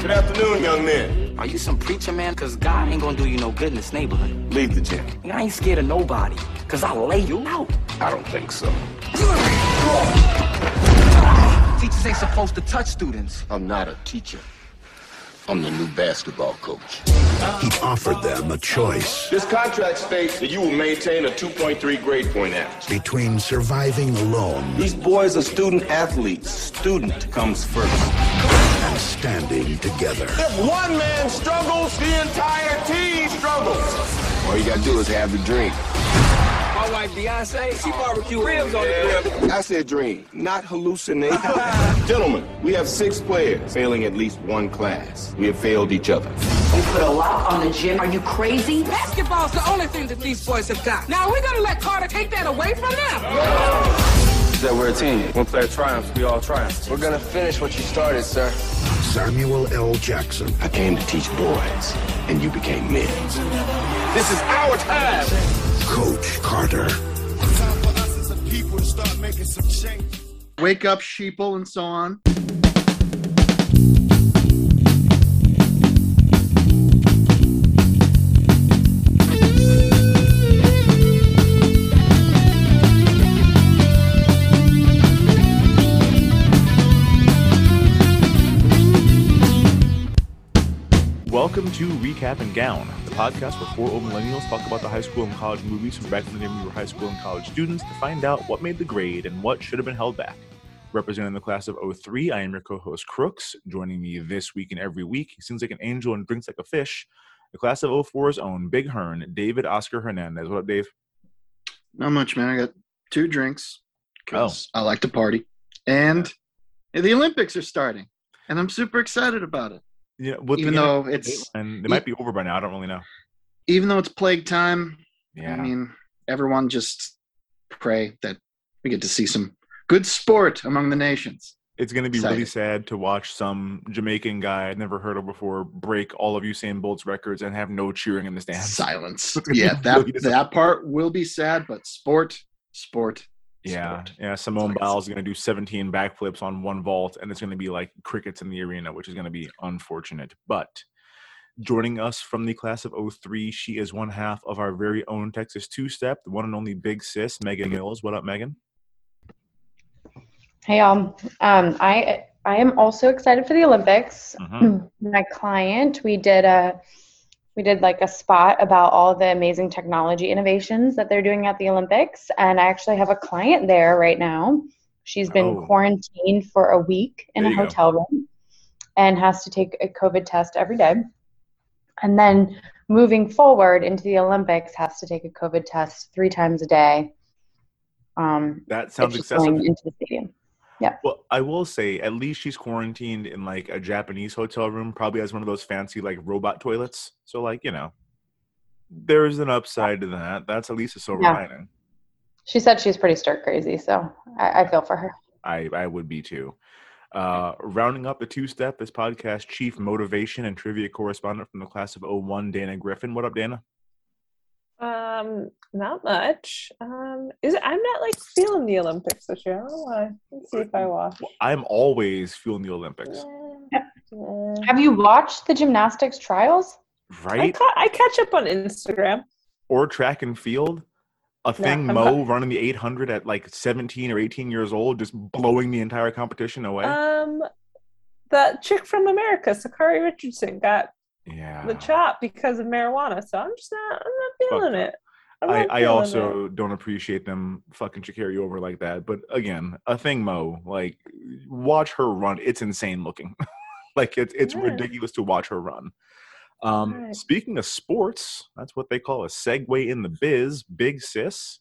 Good afternoon, young men. Are you some preacher man? Cause God ain't gonna do you no good in this neighborhood. Leave the gym. I ain't scared of nobody. Cause I'll lay you out. I don't think so. Teachers ain't supposed to touch students. I'm not a teacher. I'm the new basketball coach. He offered them a choice This contract states that you will maintain a 2.3 grade point average. between surviving alone These boys are student athletes. Student comes first. And standing together. If one man struggles, the entire team struggles. All you gotta do is have the dream. My wife Beyonce, she barbecue ribs on the grill. I said dream, not hallucinate. Gentlemen, we have six players failing at least one class. We have failed each other. You put a lock on the gym. Are you crazy? Basketball's the only thing that these boys have got. Now, we're gonna let Carter take that away from them. That we're a team. One player triumphs, we all triumph. We're gonna finish what you started, sir. Samuel L. Jackson, I came to teach boys, and you became men. This is our time. Coach Carter, Wake up, sheeple, and so on. Welcome to Recap and Gown, the podcast where four old millennials talk about the high school and college movies from back when we were high school and college students to find out what made the grade and what should have been held back. Representing the class of 03, I am your co-host Crooks. Joining me this week and every week, he seems like an angel and drinks like a fish. The class of 04's own Big Hearn, David Oscar Hernandez. What up, Dave? Not much, man. I got two drinks because oh. I like to party, and the Olympics are starting, and I'm super excited about it. Yeah, with Even the though it's- and they might be over by now. I don't really know. Even though it's plague time, Yeah, I mean, everyone just pray that we get to see some good sport among the nations. it's going to be really sad to watch some Jamaican guy I'd never heard of before break all of Usain Bolt's records and have no cheering in the stands. Silence. It's gonna be Yeah, that that part will be sad, but sport, sport, Yeah, sport. yeah. Simone That's all I can Biles is going to do 17 backflips on one vault, and it's going to be like crickets in the arena, which is going to be unfortunate. But joining us from the class of 03, she is one half of our very own Texas two step, the one and only big sis, Megan Mills. What up, Megan? Hey, um, um, I I am also excited for the Olympics. Mhm. My client, we did a we did like a spot about all the amazing technology innovations that they're doing at the Olympics, and I actually have a client there right now. She's been Oh. quarantined for a week in There a you go. hotel room and has to take a COVID test every day. And then moving forward into the Olympics, has to take a COVID test three times a day. Um, That sounds excessive. going into the stadium. Well, I will say, at least she's quarantined in like a Japanese hotel room, probably has one of those fancy like robot toilets. So, like, you know, there's an upside to that. That's at least a silver Yeah. lining. She said she's pretty stir crazy, so I, I feel for her. I, I would be too. Uh, rounding up the two step, this podcast chief motivation and trivia correspondent from the class of 01, Dana Griffin. What up, Dana? Um, not much. Um, is it, I'm not like feeling the Olympics this year. I don't know why. Let's see if I watch. I'm always feeling the Olympics, Yeah. Yeah. Have you watched the gymnastics trials? I, right? ca- I catch up on Instagram. Or track and field. Athing I'm Mo running the 800 at like 17 or 18 years old, just blowing the entire competition away. Um, the chick from America, Sha'Carri Richardson, got yeah. the chop because of marijuana. So I'm just not. I'm not feeling Fuck. it. I'm I, I also it. don't appreciate them fucking Sha'Carri over like that. But again, Athing, Mo. Like, watch her run. It's insane looking. like it's it's Yeah. ridiculous to watch her run. Um, Right. Speaking of sports, that's what they call a segue in the biz. Big sis.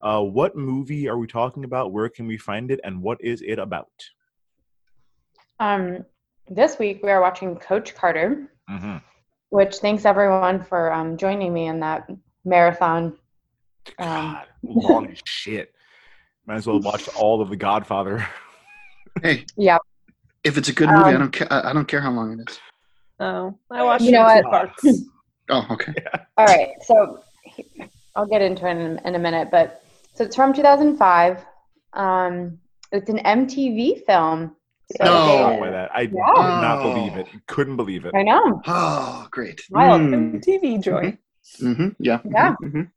Uh, what movie are we talking about? Where can we find it? And what is it about? Um, this week we are watching Coach Carter, Mm-hmm. which thanks everyone for um, joining me in that marathon. Um, God, long as shit. Might as well watch all of The Godfather. Hey, yeah, if it's a good movie, I Um, don't care. I I don't care how long it is. Oh, I watched You it know what? parts. Oh, okay. All right, so I'll get into it in, in a minute, but so it's from 2005. Um, it's an MTV film. So No. they- Shocked by that. I could Yeah. not believe it. Couldn't believe it. I know. Oh, great. Wild. Mm. TV joy. hmm Yeah. Yeah. mhm.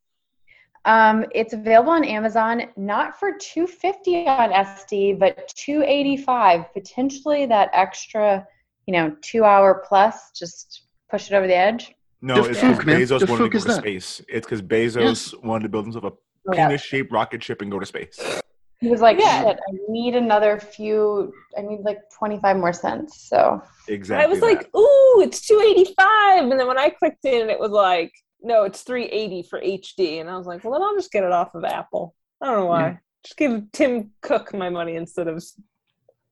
Um, it's available on Amazon, not for 250 on SD, but 285. Potentially that extra, you know, two hour plus, just push it over the edge. No, The it's because. Bezos The wanted to go to that? space. It's because Bezos wanted to build himself a penis-shaped rocket ship and go to space. He was like, Yeah. shit, I need another few, I need like 25 more cents. So Exactly. I was that. like, ooh, it's 285. And then when I clicked in, it was like, no, it's 380 for HD. And I was like, well, then I'll just get it off of Apple. I don't know why. Just give Tim Cook my money instead of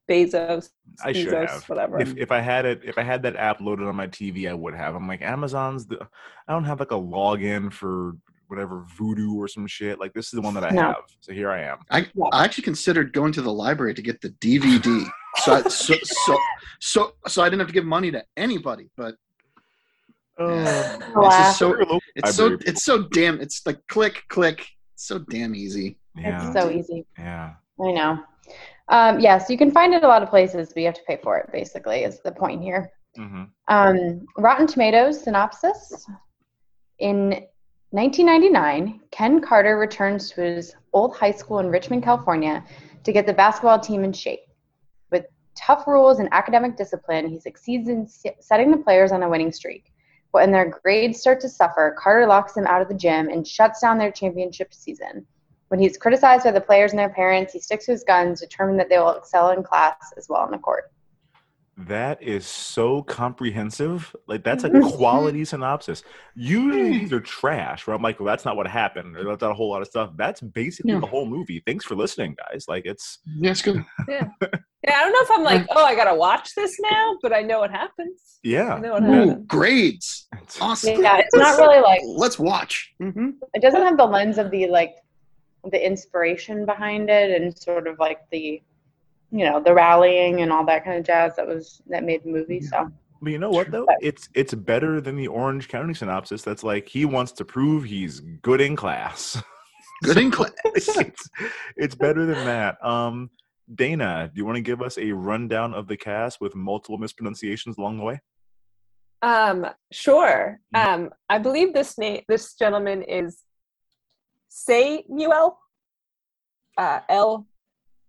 Bezos. I should Bezos, have. Whatever. If if I had it, if I had that app loaded on my TV, I would have. I'm like Amazon's. The, I don't have like a login for whatever Vudu or some shit. Like this is the one that I No. have. So here I am. I, I actually considered going to the library to get the DVD, so, I, so so so so I didn't have to give money to anybody. But it's Alas. just so it's so it's so damn it's like click click. It's so damn easy. Yeah. it's so easy. yeah. I know. Um, yes, you can find it a lot of places, but you have to pay for it, basically, is the point here. hmm Um, Rotten Tomatoes synopsis. In 1999, Ken Carter returns to his old high school in Richmond, California to get the basketball team in shape. With tough rules and academic discipline, he succeeds in setting the players on a winning streak. But when their grades start to suffer, Carter locks them out of the gym and shuts down their championship season. When he's criticized by the players and their parents, he sticks to his guns, determined that they will excel in class as well on the court. That is so comprehensive. Like that's a Mhm. quality synopsis. Usually these are trash. Where I'm like, well, that's not what happened, or that's not a whole lot of stuff. That's basically Yeah. the whole movie. Thanks for listening, guys. Like it's Yeah, it's good. Yeah, Yeah. I don't know if I'm like, oh, I gotta watch this now, but I know what happens. I yeah. know what Ooh, happens. grades. It's- Awesome. Yeah, it's not really like Let's watch. hmm it doesn't have the lens of the like the inspiration behind it and sort of like the you know the rallying and all that kind of jazz that was that made the movie so But you know what though? It's it's better than the Orange County synopsis. That's like he wants to prove he's good in class. Good in class. it's, it's better than that. Um, Dana, do you want to give us a rundown of the cast with multiple mispronunciations along the way? Um, sure. Mm-hmm. Um, I believe this name, this gentleman is Samuel uh, L.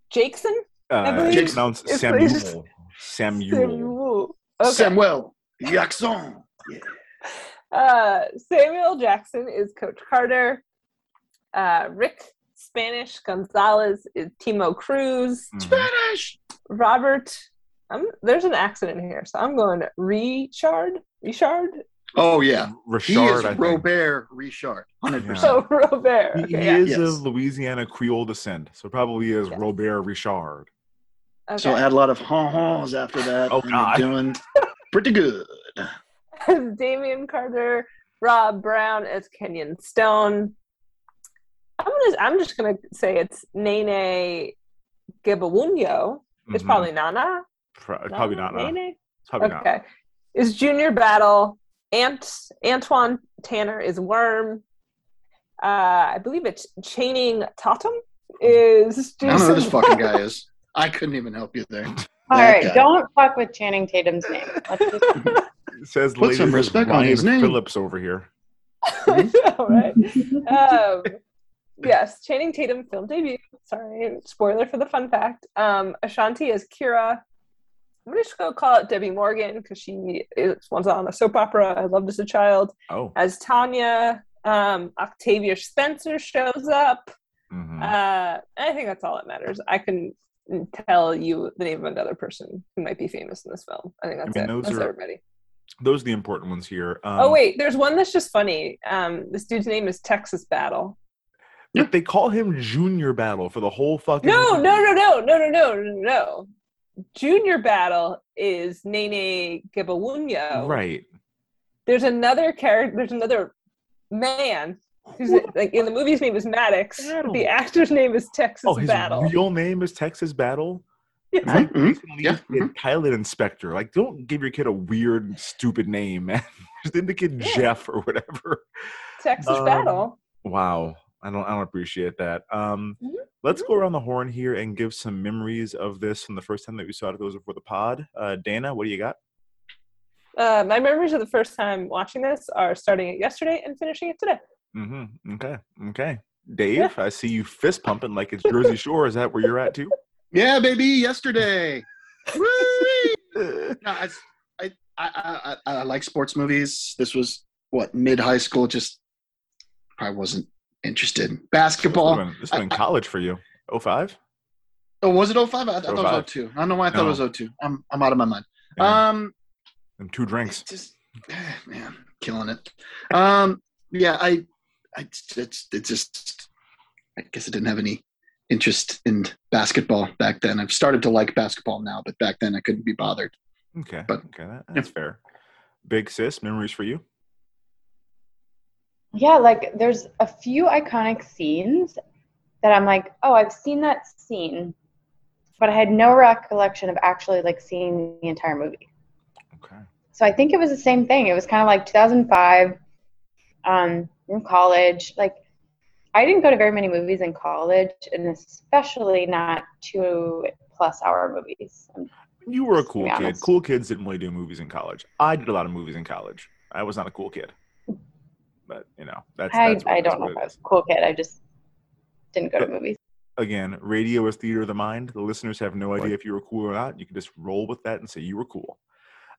Jackson. Uh, believe it's pronounced it's Samuel. pronounced Samuel. Samuel. Okay. Samuel Jackson. Uh, Samuel Jackson is Coach Carter. Uh, Rick Spanish Gonzalez is Timo Cruz. Mhm. Spanish. Robert, I'm, there's an accent in here, so I'm going Richard. Richard. Oh yeah, Richard. he Richard, is I think. Robert Richard. Hundred Yeah. percent. So Robert. He, Okay, he yeah. is Yes. of Louisiana Creole descent, so probably is Yes. Robert Richard. Okay. So add a lot of ha-has after that. Oh, God. doing pretty good. Damian Carter, Rob Brown as Kenyon Stone. I'm gonna. I'm just gonna say it's Nene Gibawunyo. It's Mhm. probably Nana. Pro- probably not. no. Nene. It's probably not. Okay. Is Junior Battle. Ant Antoine Tanner is Worm. Uh, I believe it's Chaining Tatum is I don't know who this fucking guy is. I couldn't even help you there. all That right guy. don't fuck with channing tatum's name just, says Put some ladies, respect on his name. Phillips over here. I know, right? um, yes, Channing Tatum film debut. Sorry, spoiler for the fun fact. Um, Ashanti is Kira. I'm gonna just go call it Debbie Morgan because she is once on a soap opera I loved as a child. Oh, As Tanya, um, Octavia Spencer shows up. mhm. Uh, I think that's all that matters. I can tell you the name of another person who might be famous in this film. I think that's mean, it. those That's are- everybody. those are the important ones here. Um, oh wait, there's one that's just funny. Um, this dude's name is Texas Battle. but they call him Junior Battle for the whole fucking. No, movie. no, no, no, no, no, no, no, no. Junior Battle is Nene Gibawunyo. Right. There's another character. There's another man. Who's like in the movie's name is Maddox. Battle. The actor's name is Texas Oh, his Battle. real name is Texas Battle. Yeah. It's like Mhm. recently Yeah, a pilot inspector. Like, don't give your kid a weird, stupid name, man. Just name the kid Yeah. Jeff or whatever. Texas Um, Battle. Wow. I don't I don't appreciate that. Um Mhm. let's go around the horn here and give some memories of this from the first time that we saw it those before the pod. Uh Dana, what do you got? Uh, my memories of the first time watching this are starting it yesterday and finishing it today. Mm-hmm. Okay. Okay. Dave, I see you fist pumping like it's Jersey Shore. Is that where you're at too? Yeah, baby, yesterday. Whee! no, I, I, I, I, I like sports movies. This was what mid high school. Just I wasn't interested. Basketball. This has been in college for you. 05? Oh, was it 05? I, I thought it was 02. I don't know why I thought it was 02. I'm, I'm out of my mind. Yeah. Um, and two drinks. just man, killing it. Um, yeah, I, I, it's, it's just, I guess I didn't have any interest in basketball back then. I've started to like basketball now, but back then I couldn't be bothered. Okay. But- okay, that, that's fair. Big sis, memories for you? Yeah, like there's a few iconic scenes that I'm like, oh, I've seen that scene, but I had no recollection of actually like seeing the entire movie. Okay. So I think it was the same thing. It was kind of like 2005, um, in college. Like, I didn't go to very many movies in college, and especially not two plus hour movies. You were a cool kid. Cool kids didn't really do movies in college. I did a lot of movies in college. I was not a cool kid. But, you know, that's, I, that's what- I don't know if I was a cool kid. I just didn't go to movies. Again, radio is theater of the mind. The listeners have no idea if you were cool or not. You can just roll with that and say you were cool.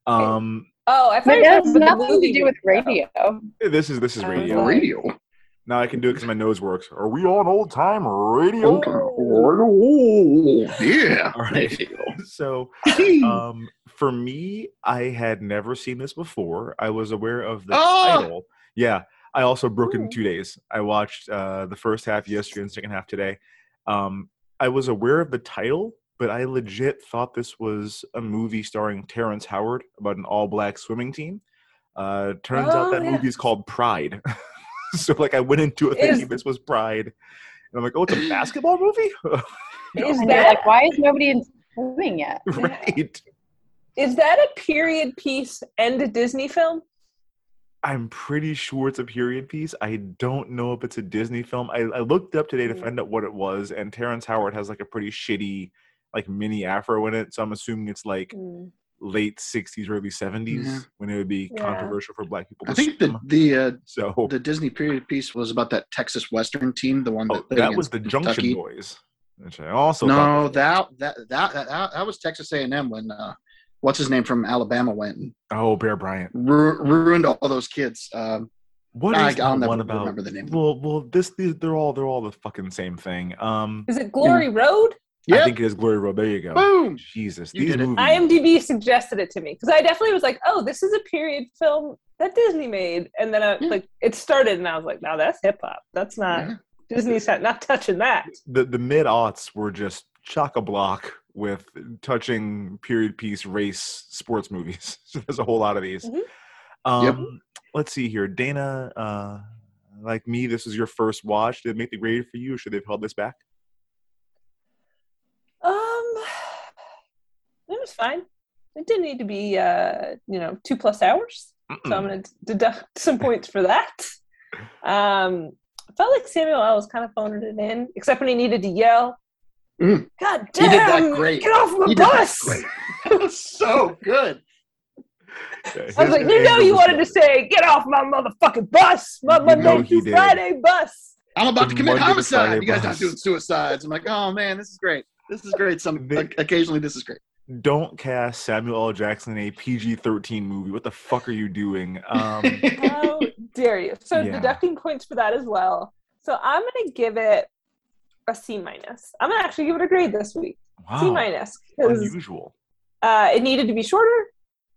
Um, Oh, I But thought it you has talking about nothing to do with though. radio. this is this is Uh, radio. Radio. Now I can do it because my nose works. Are we on old time radio? Yeah. All right. So, um, for me, I had never seen this before. I was aware of the Oh! title. Yeah, I also broke it in two days. I watched uh, the first half yesterday and the second half today. Um, I was aware of the title, but I legit thought this was a movie starring Terrence Howard about an all-black swimming team. Uh, turns out Oh, that yeah. movie is called Pride. so, like, I went into it thinking this was Pride, and I'm like, oh, it's a basketball movie. Is that like, why is nobody in swimming yet? right. is that a period piece and a Disney film? I'm pretty sure it's a period piece. I don't know if it's a Disney film. I, I looked up today to Mm. find out what it was, and Terrence Howard has like a pretty shitty, like mini afro in it. So I'm assuming it's like Mm. late '60s, early '70s Yeah. when it would be Yeah. controversial for Black people. I to think the swim. the uh, so. the Disney period piece was about that Texas Western team, the one that oh, that was the against Junction Kentucky. Boys, which I also No, that that that that, that was Texas A and M when uh, what's his name from Alabama went and oh Bear Bryant. ru- ruined all those kids. Um, What I- is I'll the never one about? remember the name. Well, well, this these, they're all they're all the fucking same thing. Um, Is it Glory Road? I think it is Glory Road. There you go. boom. Jesus, You these movies. IMDb suggested it to me because I definitely was like, "Oh, this is a period film that Disney made," and then I, Yeah. like it started, and I was like, "Now that's hip hop. That's not Yeah. Disney's not, not touching that." the the mid aughts were just chock a block with touching period piece race sports movies. So There's a whole lot of these. Mhm. Um, Yep. Let's see here, Dana. Uh, like me, this was your first watch. Did it make the grade for you, or should they have held this back? Um, it was fine. It didn't need to be, uh, you know, two plus hours. So I'm going to deduct some points for that. Um, I felt like Samuel L. was kind of phoning it in, except when he needed to yell. Mm. God He did that great. Get off my He did that bus! It was so good. Yeah, I was like, you know, you wanted to say, "Get off my motherfucking bus, my You know Monday through. Friday bus." I'm about The to commit Monday homicide. Friday You guys bus. not doing suicides. I'm like, oh man, this is great. This is great. Some They- occasionally this is great. Don't cast Samuel L. Jackson in a PG 13 movie. What the fuck are you doing? Um, How dare you? So Yeah. deducting points for that as well. So I'm gonna give it a C minus. I'm gonna actually give it a grade this week. C minus unusual. uh, it needed to be shorter,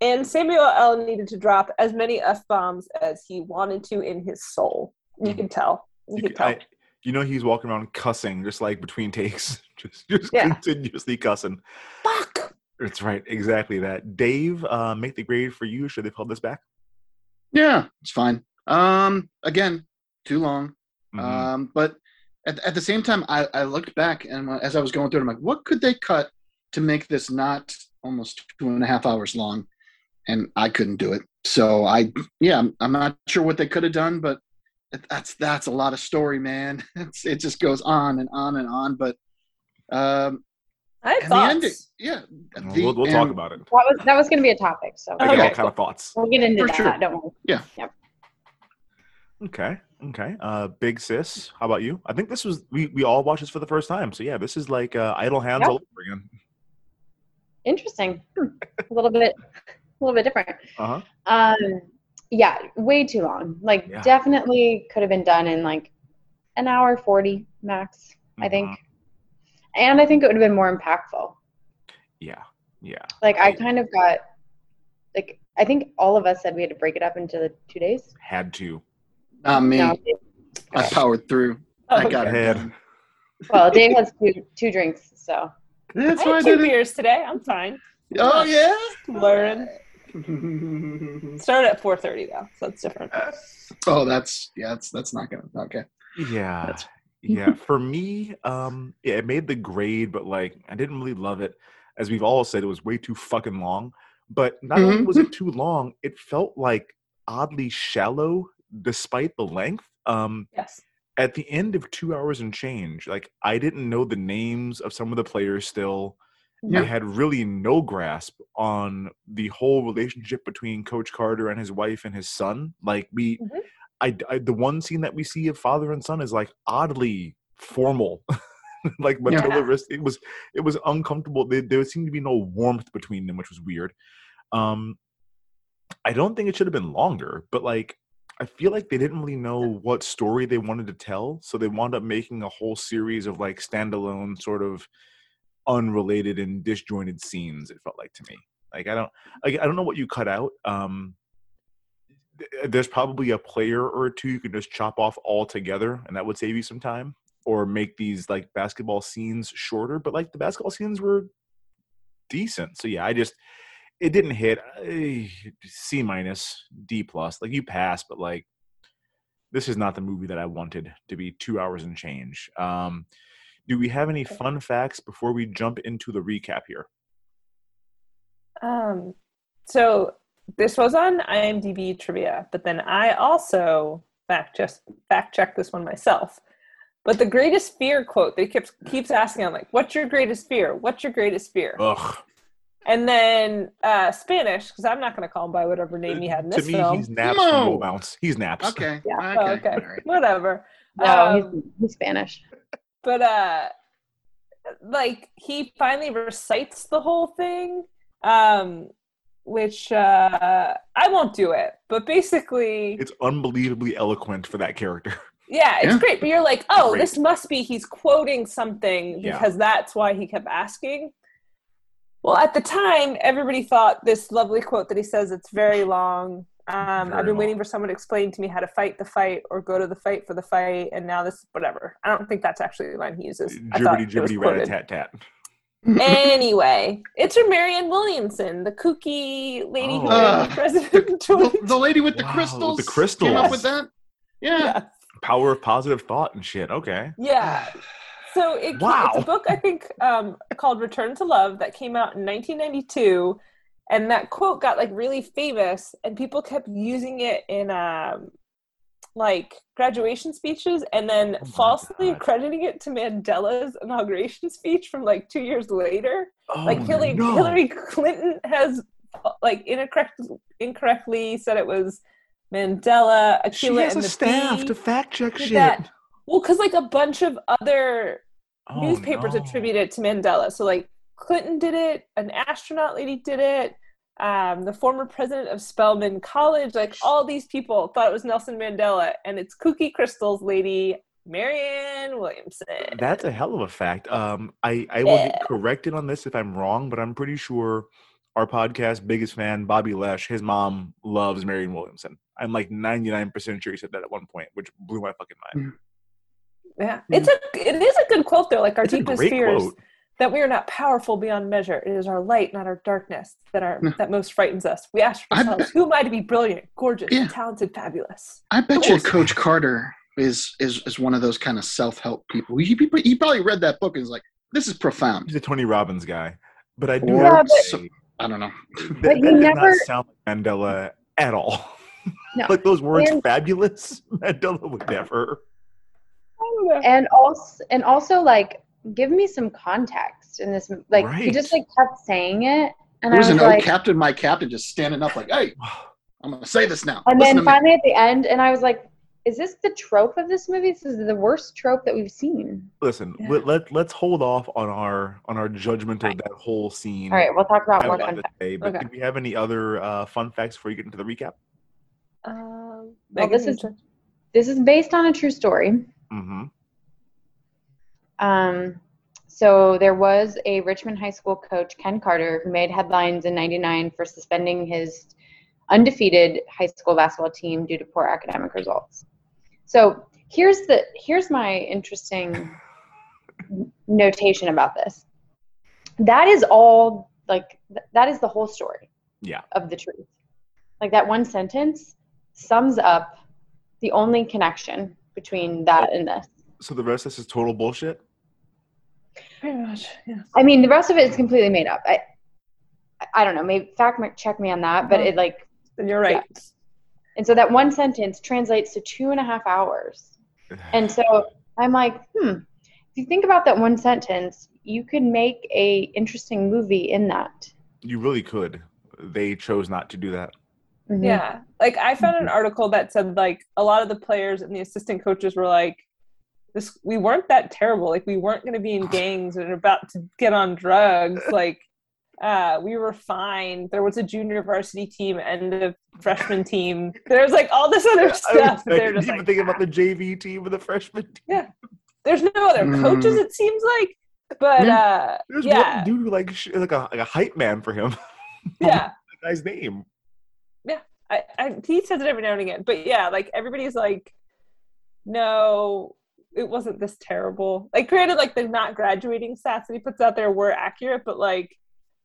and Samuel L. needed to drop as many f bombs as he wanted to in his soul. You Mhm. can tell. You, You, can tell. I- you know he's walking around cussing just like between takes, just just Yeah. continuously cussing. Fuck. That's right, exactly that. Dave, uh, make the grade for you. Should they pull this back? Yeah, it's fine. Um, again, too long. Mhm. Um, but at, at the same time, I, I looked back and as I was going through it, I'm like, what could they cut to make this not almost two and a half hours long? And I couldn't do it. So I, yeah, I'm, I'm not sure what they could have done, but that's that's a lot of story, man. It's, it just goes on and on and on. But um, I have and the thoughts. ending, yeah, the- we'll we'll talk about it. That was that was going to be a topic, so I got all kind of thoughts. we'll get into For that. sure. Don't worry. Yeah. Yep. Okay. Okay. Uh, Big Sis, how about you? I think this was we we all watched this for the first time. So yeah, this is like uh, Idle Hands Yeah. all over again. Interesting. A little bit, a little bit different. Uh huh. Um, yeah, way too long. Like, Yeah. definitely could have been done in like an hour forty max. I think, Mm-hmm. And I think it would have been more impactful. Yeah. Yeah. Like, I kind of got like I think all of us said we had to break it up into the two days. Had to. not me. No, I powered through. I Oh, got it. ahead. done. well, Dave has two two drinks, so That's I why I had two did it. beers today. I'm fine. Oh yeah. Learn. Started at 4:30 though, so that's different. oh, that's yeah. That's that's not gonna. Okay. Yeah. That's- yeah. For me, um, yeah, it made the grade, but like I didn't really love it. As we've all said, it was way too fucking long. But not only Mhm. was it too long, it felt like oddly shallow despite the length. Um, Yes. at the end of two hours and change, like I didn't know the names of some of the players still. Yeah. I had really no grasp on the whole relationship between Coach Carter and his wife and his son. Like we, Mhm. I, I- the one scene that we see of father and son is like oddly formal. like Yeah. Matilda, Ris- it was it was uncomfortable. There, there seemed to be no warmth between them, which was weird. Um, I don't think it should have been longer, but like I feel like they didn't really know what story they wanted to tell, so they wound up making a whole series of like standalone, sort of unrelated and disjointed scenes. It felt like to me. Like I don't, I, I don't know what you cut out. Um, there's probably a player or two you can just chop off altogether, and that would save you some time, or make these like basketball scenes shorter. But like the basketball scenes were decent, so yeah, I just it didn't hit eh, C minus D plus. Like you pass, but like this is not the movie that I wanted to be two hours and change. Um, do we have any fun facts before we jump into the recap here? Um, so this was on IMDb trivia, but then I also fact just fact checked this one myself. But the greatest fear quote they keeps keeps asking, I'm like, "What's your greatest fear? What's your greatest fear?" Ugh. And then uh, Spanish, because I'm not going to call him by whatever name he had in to me, film. he's naps No. from Roll Bounce. He's naps. Okay. Yeah. Okay. Oh, okay. All right. Whatever. no, Um, he's, he's Spanish. but uh like he finally recites the whole thing um which uh i won't do it but basically It's unbelievably eloquent for that character. yeah it's Yeah. great but you're like oh Great. this must be he's quoting something Yeah. because that's why he kept asking well at the time everybody thought this lovely quote that he says it's very long um, Very I've been waiting long. for someone to explain to me how to fight the fight or go to the fight for the fight, and now this whatever. I don't think that's actually the line he uses. I thought Jibbity it was jibbity quoted rat tat tat. Anyway, it's her Marianne Williamson, the kooky lady who Oh. ran Uh, the president. The, the lady with the Wow, crystals. the crystals. Came up with that. Yeah. yeah. Power of positive thought and shit. Okay. yeah. So it, Wow. it's a book I think um, called Return to Love that came out in 1992, and that quote got like really famous, and people kept using it in um, like graduation speeches, and then Oh falsely God. crediting it to Mandela's inauguration speech from like two years later. Oh like Oh, Hillary no. Hillary Clinton has like incorrect, incorrectly said it was Mandela. Aquila She has and a the staff Bee to fact check shit. that. Well, because like a bunch of other Oh, newspapers no. attribute it to Mandela. So like Clinton did it. An astronaut lady did it. Um, the former president of Spelman College, like all these people thought it was Nelson Mandela, and it's Kooky Crystal's lady Marianne Williamson. That's a hell of a fact. Um, I I will get corrected on this if I'm wrong, but I'm pretty sure our podcast biggest fan Bobby Lesh, his mom loves Marianne Williamson. I'm like 99% sure he said that at one point, which blew my fucking mind. Yeah, it's a it is a good quote though. Like our It's a deepest great fears quote. That we are not powerful beyond measure. It is our light, not our darkness, that are that most frightens us. We ask I ourselves, who am I to be brilliant, gorgeous, Yeah. talented, fabulous? I bet you Coach Carter is is is one of those kind of self help people. He, he he probably read that book and is like, "This is profound." He's a Tony Robbins guy, but I do Or have to so- I don't know. that, But he that did never- not sound like Mandela at all. No. like those words, And- fabulous. Mandela would never. and also and also like give me some context in this like he just like kept saying it and There i was was an like old captain, my captain, just standing up like, "Hey, I'm gonna say this now." and Listen then to me." finally at the end and i was like is this the trope of this movie this is the worst trope that we've seen Listen, let, let let's hold off on our on our judgment of that whole scene. all right we'll talk about I more have a lot fun to facts. say, but Okay. do we have any other uh, fun facts before you get into the recap? Um, well, this is this is based on a true story Mm-hmm. Um, so there was a Richmond High School coach, Ken Carter, who made headlines in '99 for suspending his undefeated high school basketball team due to poor academic results. So here's the here's my interesting notation about this. That is all like th- that is the whole story Yeah. of the truth. Like that one sentence sums up the only connection between that and this. So the rest of this is total bullshit. Pretty much, yeah. I mean, the rest of it is completely made up. I, I don't know. Maybe fact check me on that, but No. it like. Then you're right. And so that one sentence translates to two and a half hours. And so I'm like, hmm. If you think about that one sentence, you could make a interesting movie in that. You really could. They chose not to do that. Mm-hmm. Yeah. Like I found an article that said like a lot of the players and the assistant coaches were like, this we weren't that terrible. Like we weren't gonna be in gangs and about to get on drugs. Like uh we were fine. There was a junior varsity team and a freshman team. There's like all this other I, was, stuff. I They're didn't just even like think about the JV team and the freshman team. Yeah. There's no other coaches, Mm. it seems like. But uh There's yeah. one dude like sh- like a like a hype man for him. Yeah. the guy's name. yeah I, I he says it every now and again but yeah like everybody's like no it wasn't this terrible like granted like the not graduating stats that he puts out there were accurate but like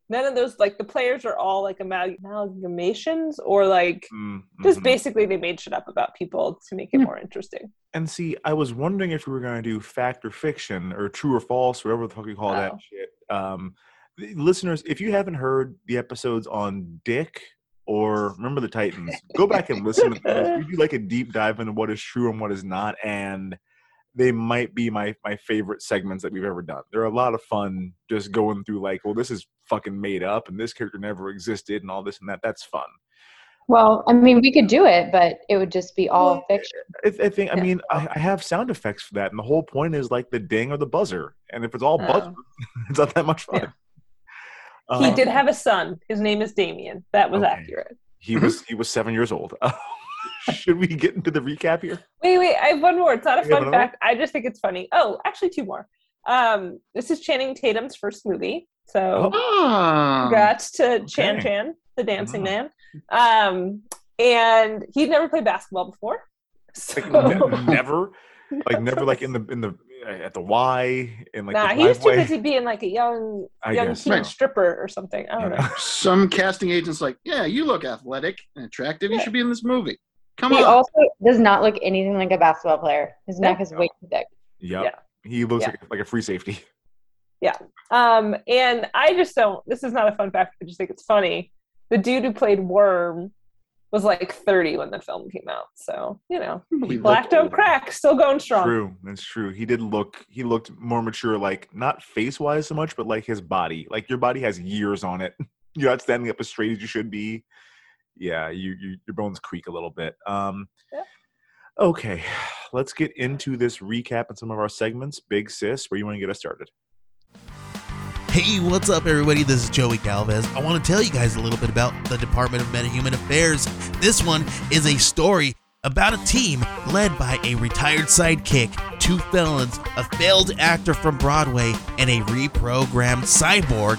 none of those like the players are all like amal- amalgamations or like Mm, just basically they made shit up about people to make it more interesting And see, I was wondering if we were going to do fact or fiction or true or false, whatever the fuck you call Oh. that shit. Um, listeners, if you haven't heard the episodes on Dick or Remember the Titans, go back and listen to those. We do like a deep dive into what is true and what is not, and they might be my my favorite segments that we've ever done. They're a lot of fun, just going through like, well, this is fucking made up, and this character never existed, and all this and that. That's fun. Well, I mean, we could do it, but it would just be all fiction. I, I think. I mean, I, I have sound effects for that, and the whole point is like the ding or the buzzer. And if it's all buzzer, it's not that much fun. he Um, did have a son his name is damien that was accurate He was he was seven years old. Should we get into the recap here? Wait, wait, I have one more. It's not a You fun another fact. I just think it's funny. Oh, actually two more. Um, this is Channing Tatum's first movie. So Ah. congrats to Chan okay. Chan, the dancing man. Um, and he'd never played basketball before. So Like, ne- never, like never, like in the in the at the Y in like nah, the he was too driveway. busy being like a young I young guess teen so. stripper or something. I don't know. Some casting agents like, yeah, you look athletic and attractive. You should be in this movie. Come he on. also does not look anything like a basketball player. His neck is way too thick. Yep. He looks Yeah. like like a free safety. Yeah. Um, and I just don't this is not a fun fact, I just think it's funny. The dude who played Worm was like 30 when the film came out. So, you know, He black don't crack, still going strong. True, that's true. He did look. He looked more mature, like not face wise so much, but like his body. Like your body has years on it. You're not standing up as straight as you should be. Yeah, you, you your bones creak a little bit. Um, Yeah. okay, let's get into this recap and some of our segments. Big sis, where you want to get us started? Hey, what's up, everybody? This is Joey Galvez. I want to tell you guys a little bit about the Department of Metahuman Affairs. This one is a story about a team led by a retired sidekick, two felons, a failed actor from Broadway, and a reprogrammed cyborg.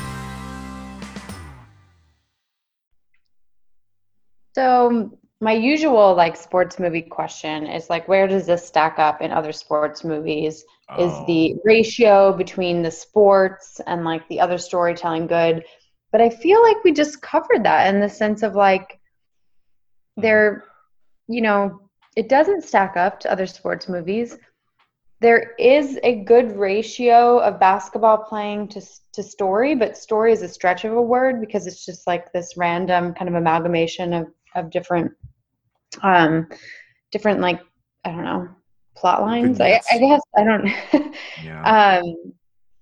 So um, my usual like sports movie question is like where does this stack up in other sports movies? Is the oh. ratio between the sports and like the other storytelling good? But I feel like we just covered that in the sense of like there you know, it doesn't stack up to other sports movies. There is a good ratio of basketball playing to to story, but story is a stretch of a word because it's just like this random kind of amalgamation of of different um different like I don't know plot lines. I, I guess I don't. Yeah. um,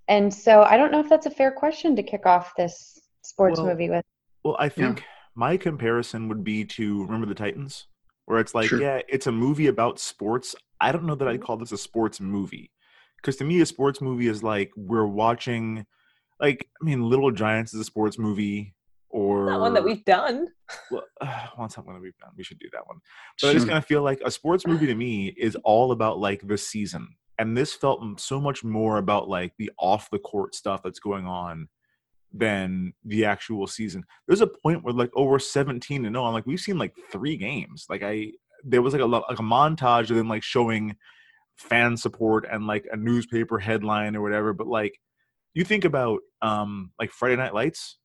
and so I don't know if that's a fair question to kick off this sports Well, movie with. Well, I think my comparison would be to Remember the Titans, where it's like, Sure. yeah, it's a movie about sports. I don't know that I'd call this a sports movie. Because to me, a sports movie is like we're watching, like, I mean, Little Giants is a sports movie, or Not one that we've done. well, uh, well, something that we've done. We should do that one. But I just Sure. kind of feel like a sports movie to me is all about like the season, and this felt so much more about like the off the court stuff that's going on than the actual season. There's a point where like over 17 to no, I'm like we've seen like three games. Like I there was like a like a montage of them like showing fan support and like a newspaper headline or whatever. But like you think about um like Friday Night Lights,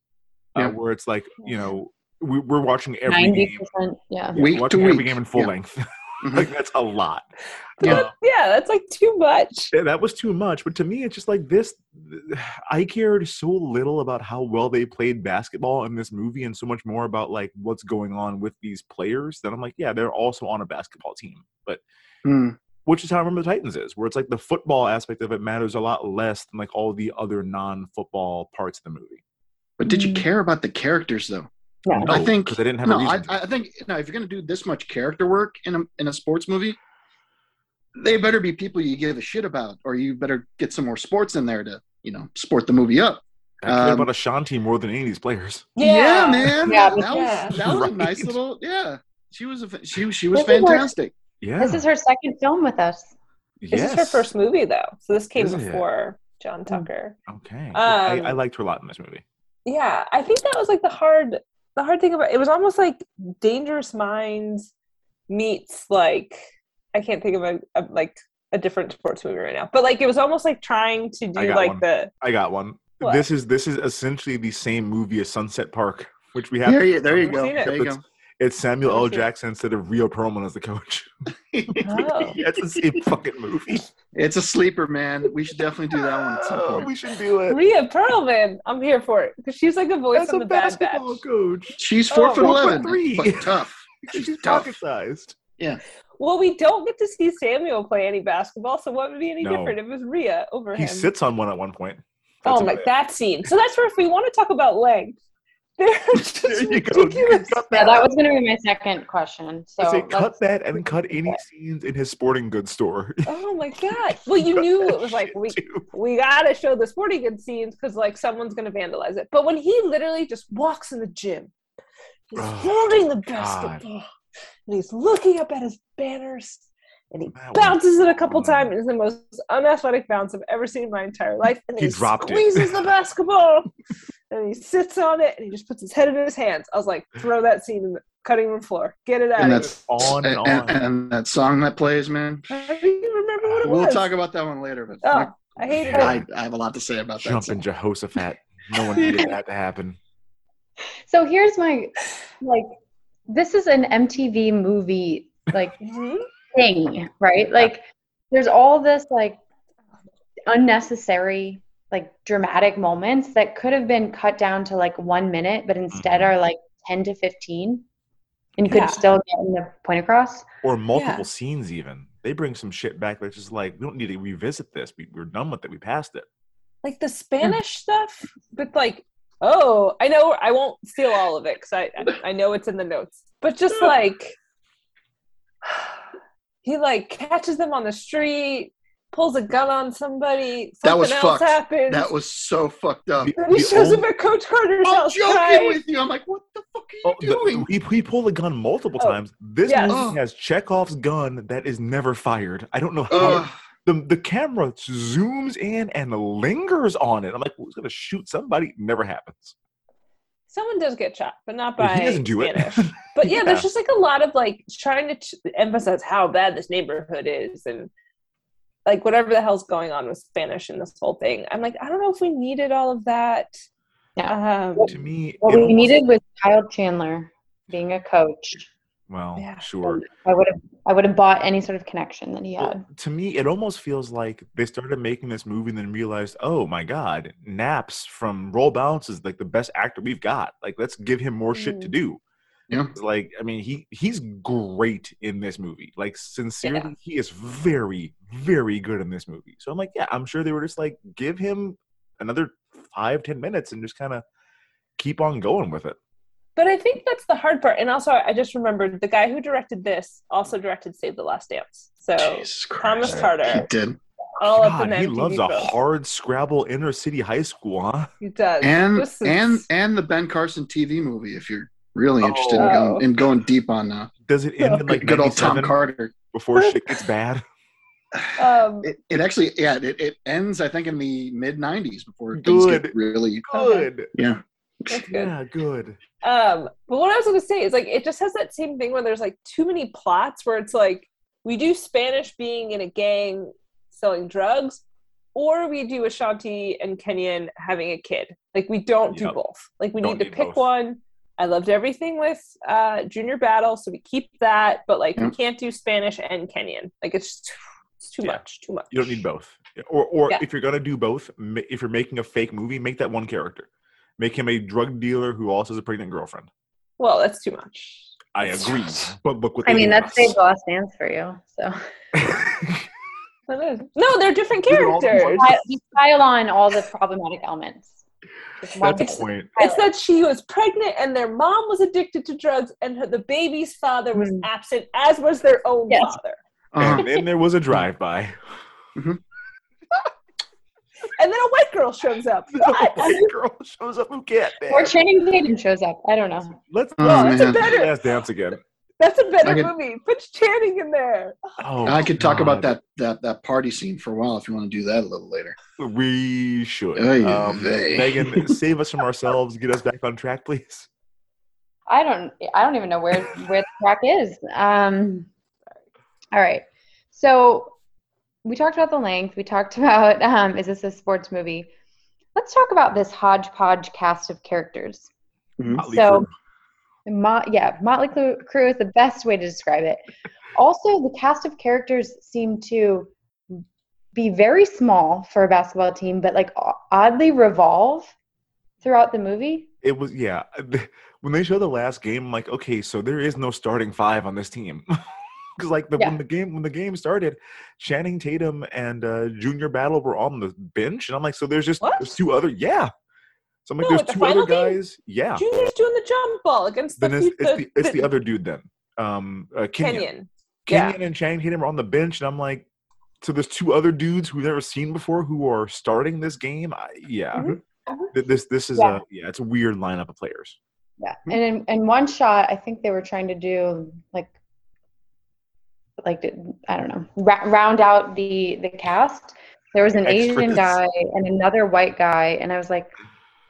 Yeah. uh, where it's like you know we, we're watching every Ninety game, percent, yeah. yeah, Week to watching every week. game in full Yeah. length. Mhm. like that's a lot. Yeah. Uh, Yeah, that's like too much. yeah, that was too much. But to me, it's just like this. I cared so little about how well they played basketball in this movie, and so much more about like what's going on with these players. That I'm like, yeah, they're also on a basketball team, but Hmm. which is how I remember the Titans is, where it's like the football aspect of it matters a lot less than like all the other non-football parts of the movie. But did you Mm. care about the characters though? No. No, I think because they didn't have no. a I, reason. to. I think no. If you're gonna do this much character work in a in a sports movie, they better be people you give a shit about, or you better get some more sports in there to you know sport the movie up. I care um, about Ashanti more than any of these players. Yeah, man. Yeah, that, me that too. was that was a nice little yeah. She was a she she was This is where- fantastic. Yeah, This is her second film with us. This is her first movie though, so this came Is it? before John Tucker. Okay, Yeah, I, I Um, liked her a lot in this movie. Yeah, I think that was like the hard, the hard thing about it was almost like Dangerous Minds meets like I can't think of a, a like a different sports movie right now, but like it was almost like trying to do like one. the I got one. What? This is this is essentially the same movie as Sunset Park, which we have. There you there you go. There you go. It's Samuel L. I've seen it. Jackson instead of Rhea Perlman as the coach. Oh. yeah, it's the same fucking movie. It's a sleeper, man. We should definitely do that one at some Oh, point. we should do it. Rhea Perlman. I'm here for it because she's like a voice As on a the Bad basketball Batch. coach. She's oh, four Oh, foot four foot eleven, three. but tough. She's She's tough. pocket sized. Yeah. Well, we don't get to see Samuel play any basketball, so what would be any No. different if it was Rhea over here? He him? sits on one at one point. That's oh my, about it. that scene. So that's where if we want to talk about length, they're just There you go. You can ridiculous. cut Yeah, that. that was going to be my second question. So say cut that and cut any scenes in his sporting goods store. Oh my god! Well, you knew it was like we Too. we gotta show the sporting goods scenes because like someone's gonna vandalize it. But when he literally just walks in the gym, he's Oh, holding the God. basketball and he's looking up at his banners and he That was bounces it a couple fun. times. It's the most unathletic bounce I've ever seen in my entire life. And He he, dropped it. squeezes the basketball and he sits on it and he just puts his head in his hands. I was like, throw that scene in the cutting room floor. Get it out And that's on and and, on. and, and that song that plays, man. I don't even remember what it We'll was. talk about that one later. But Oh, I hated it. I, I have a lot to say about that. Jumping. Jehoshaphat. No one needed that to happen. So here's my like this is an MTV movie like Mhm. Thing, right? Like there's all this like unnecessary like dramatic moments that could have been cut down to like one minute, but instead Mm-hmm. are like 10 to 15 and Yeah. could still get the point across. or multiple Yeah. scenes even they bring some shit back that's just like we don't need to revisit this we, we're done with it we passed it like the Spanish stuff, but like, oh, I know I won't steal all of it because I I know it's in the notes, but just like he like catches them on the street, pulls a gun on somebody, something That was else fucked. happens. That was so fucked up. The- then he the shows only- up at Coach Carter's I'm house. joking crying. with you. I'm like, what the fuck are you Oh, the- doing? he, he pulled a gun multiple Oh, times this yes. movie Oh. has chekhov's gun that is never fired i don't know how Ugh. the, the camera zooms in and lingers on it i'm like who's gonna shoot somebody never happens Someone does get shot, but not Yeah, by he doesn't do it. Spanish. But yeah, Yeah. there's just like a lot of like trying to ch- emphasize how bad this neighborhood is and like whatever the hell's going on with Spanish in this whole thing. I'm like, I don't know if we needed all of that. Yeah. Um, to me What we almost- needed was Kyle Chandler being a coach. Well Yeah. sure I would have I would have bought any sort of connection that he Well, had. to me, it almost feels like they started making this movie and then realized, oh my god, Naps from Roll Bounce is like the best actor we've got. Like, let's give him more shit to Mm. do. Yeah. Like, I mean, he he's great in this movie. Like, sincerely, he is very, very good in this movie. So I'm like, yeah, I'm sure they were just like, give him another five, ten minutes and just kind of keep on going with it. But I think that's the hard part. And also, I just remembered the guy who directed this also directed Save the Last Dance. So Jesus Thomas Christ. He Carter, did. all up in God, he MTV loves a hard Scrabble inner city high school, huh? He does. And is- and and the Ben Carson TV movie. If you're really interested in Oh. going in going deep on that. Does it end in like good old Tom Carter. before shit gets bad? um, It, it actually yeah it, it ends I think in the mid '90s before things Good. get really Good. yeah. That's good. Yeah, good. Um, but what I was going to say is like it just has that same thing where there's like too many plots where it's like we do Spanish being in a gang selling drugs, or we do Ashanti and Kenyon having a kid. Like we don't do Yep. both. Like we Don't need to need pick both. one. I loved everything with uh, Junior Battle, so we keep that. But like we can't do Spanish and Kenyon. Like it's too, it's too Yeah. much. Too much. You don't need both. Or, or Yeah. if you're gonna do both, if you're making a fake movie, make that one character. Make him a drug dealer who also has a pregnant girlfriend. Well, that's too much. I agree, but look what I mean, that's us. Save the Last Dance for you. So That is- No, they're different These are all the characters. Pi- you pile on all the problematic elements. That's the point. It's that she was pregnant and their mom was addicted to drugs and her, the baby's father was Mm. absent, as was their own Yes. father. Uh, And then there was a drive-by. And then a white girl shows up. The What? white girl shows up who can't Or dance. Channing Tatum shows up. I don't know. Let's Oh, No, that's a man. better. Last Dance again. That's a better could- movie. Put Channing in there. Oh, I could talk about that that that party scene for a while if you want to do that a little later. We should. Oy Um, vey. Megan, save us from ourselves. Get us back on track, please. I don't. I don't even know where where the track is. Um. All right. So we talked about the length. We talked about um, is this a sports movie? Let's talk about this hodgepodge cast of characters. Motley So, Crue. Mo- yeah, Motley Crue Crue is the best way to describe it. Also, the cast of characters seem to be very small for a basketball team, but like oddly revolve throughout the movie. it was yeah. When they show the last game, I'm like, okay, so there is no starting five on this team. Because like the, Yeah. when the game when the game started, Channing Tatum and uh, Junior Battle were on the bench, and I'm like, so there's just What? there's two other yeah. So I'm like, No, there's the two other final game? guys, yeah. Junior's doing the jump ball against the Then it's, it's the it's the the- other dude then, um, uh, Kenyon. Kenyan. Kenyon Yeah. and Channing Tatum are on the bench, and I'm like, so there's two other dudes who we've never seen before who are starting this game. I, yeah, Mhm. This this is Yeah. a yeah, it's a weird lineup of players. Yeah, and in, in one shot, I think they were trying to do like, like I don't know, ra- round out the the cast. There was an Asian guy and another white guy, and I was like,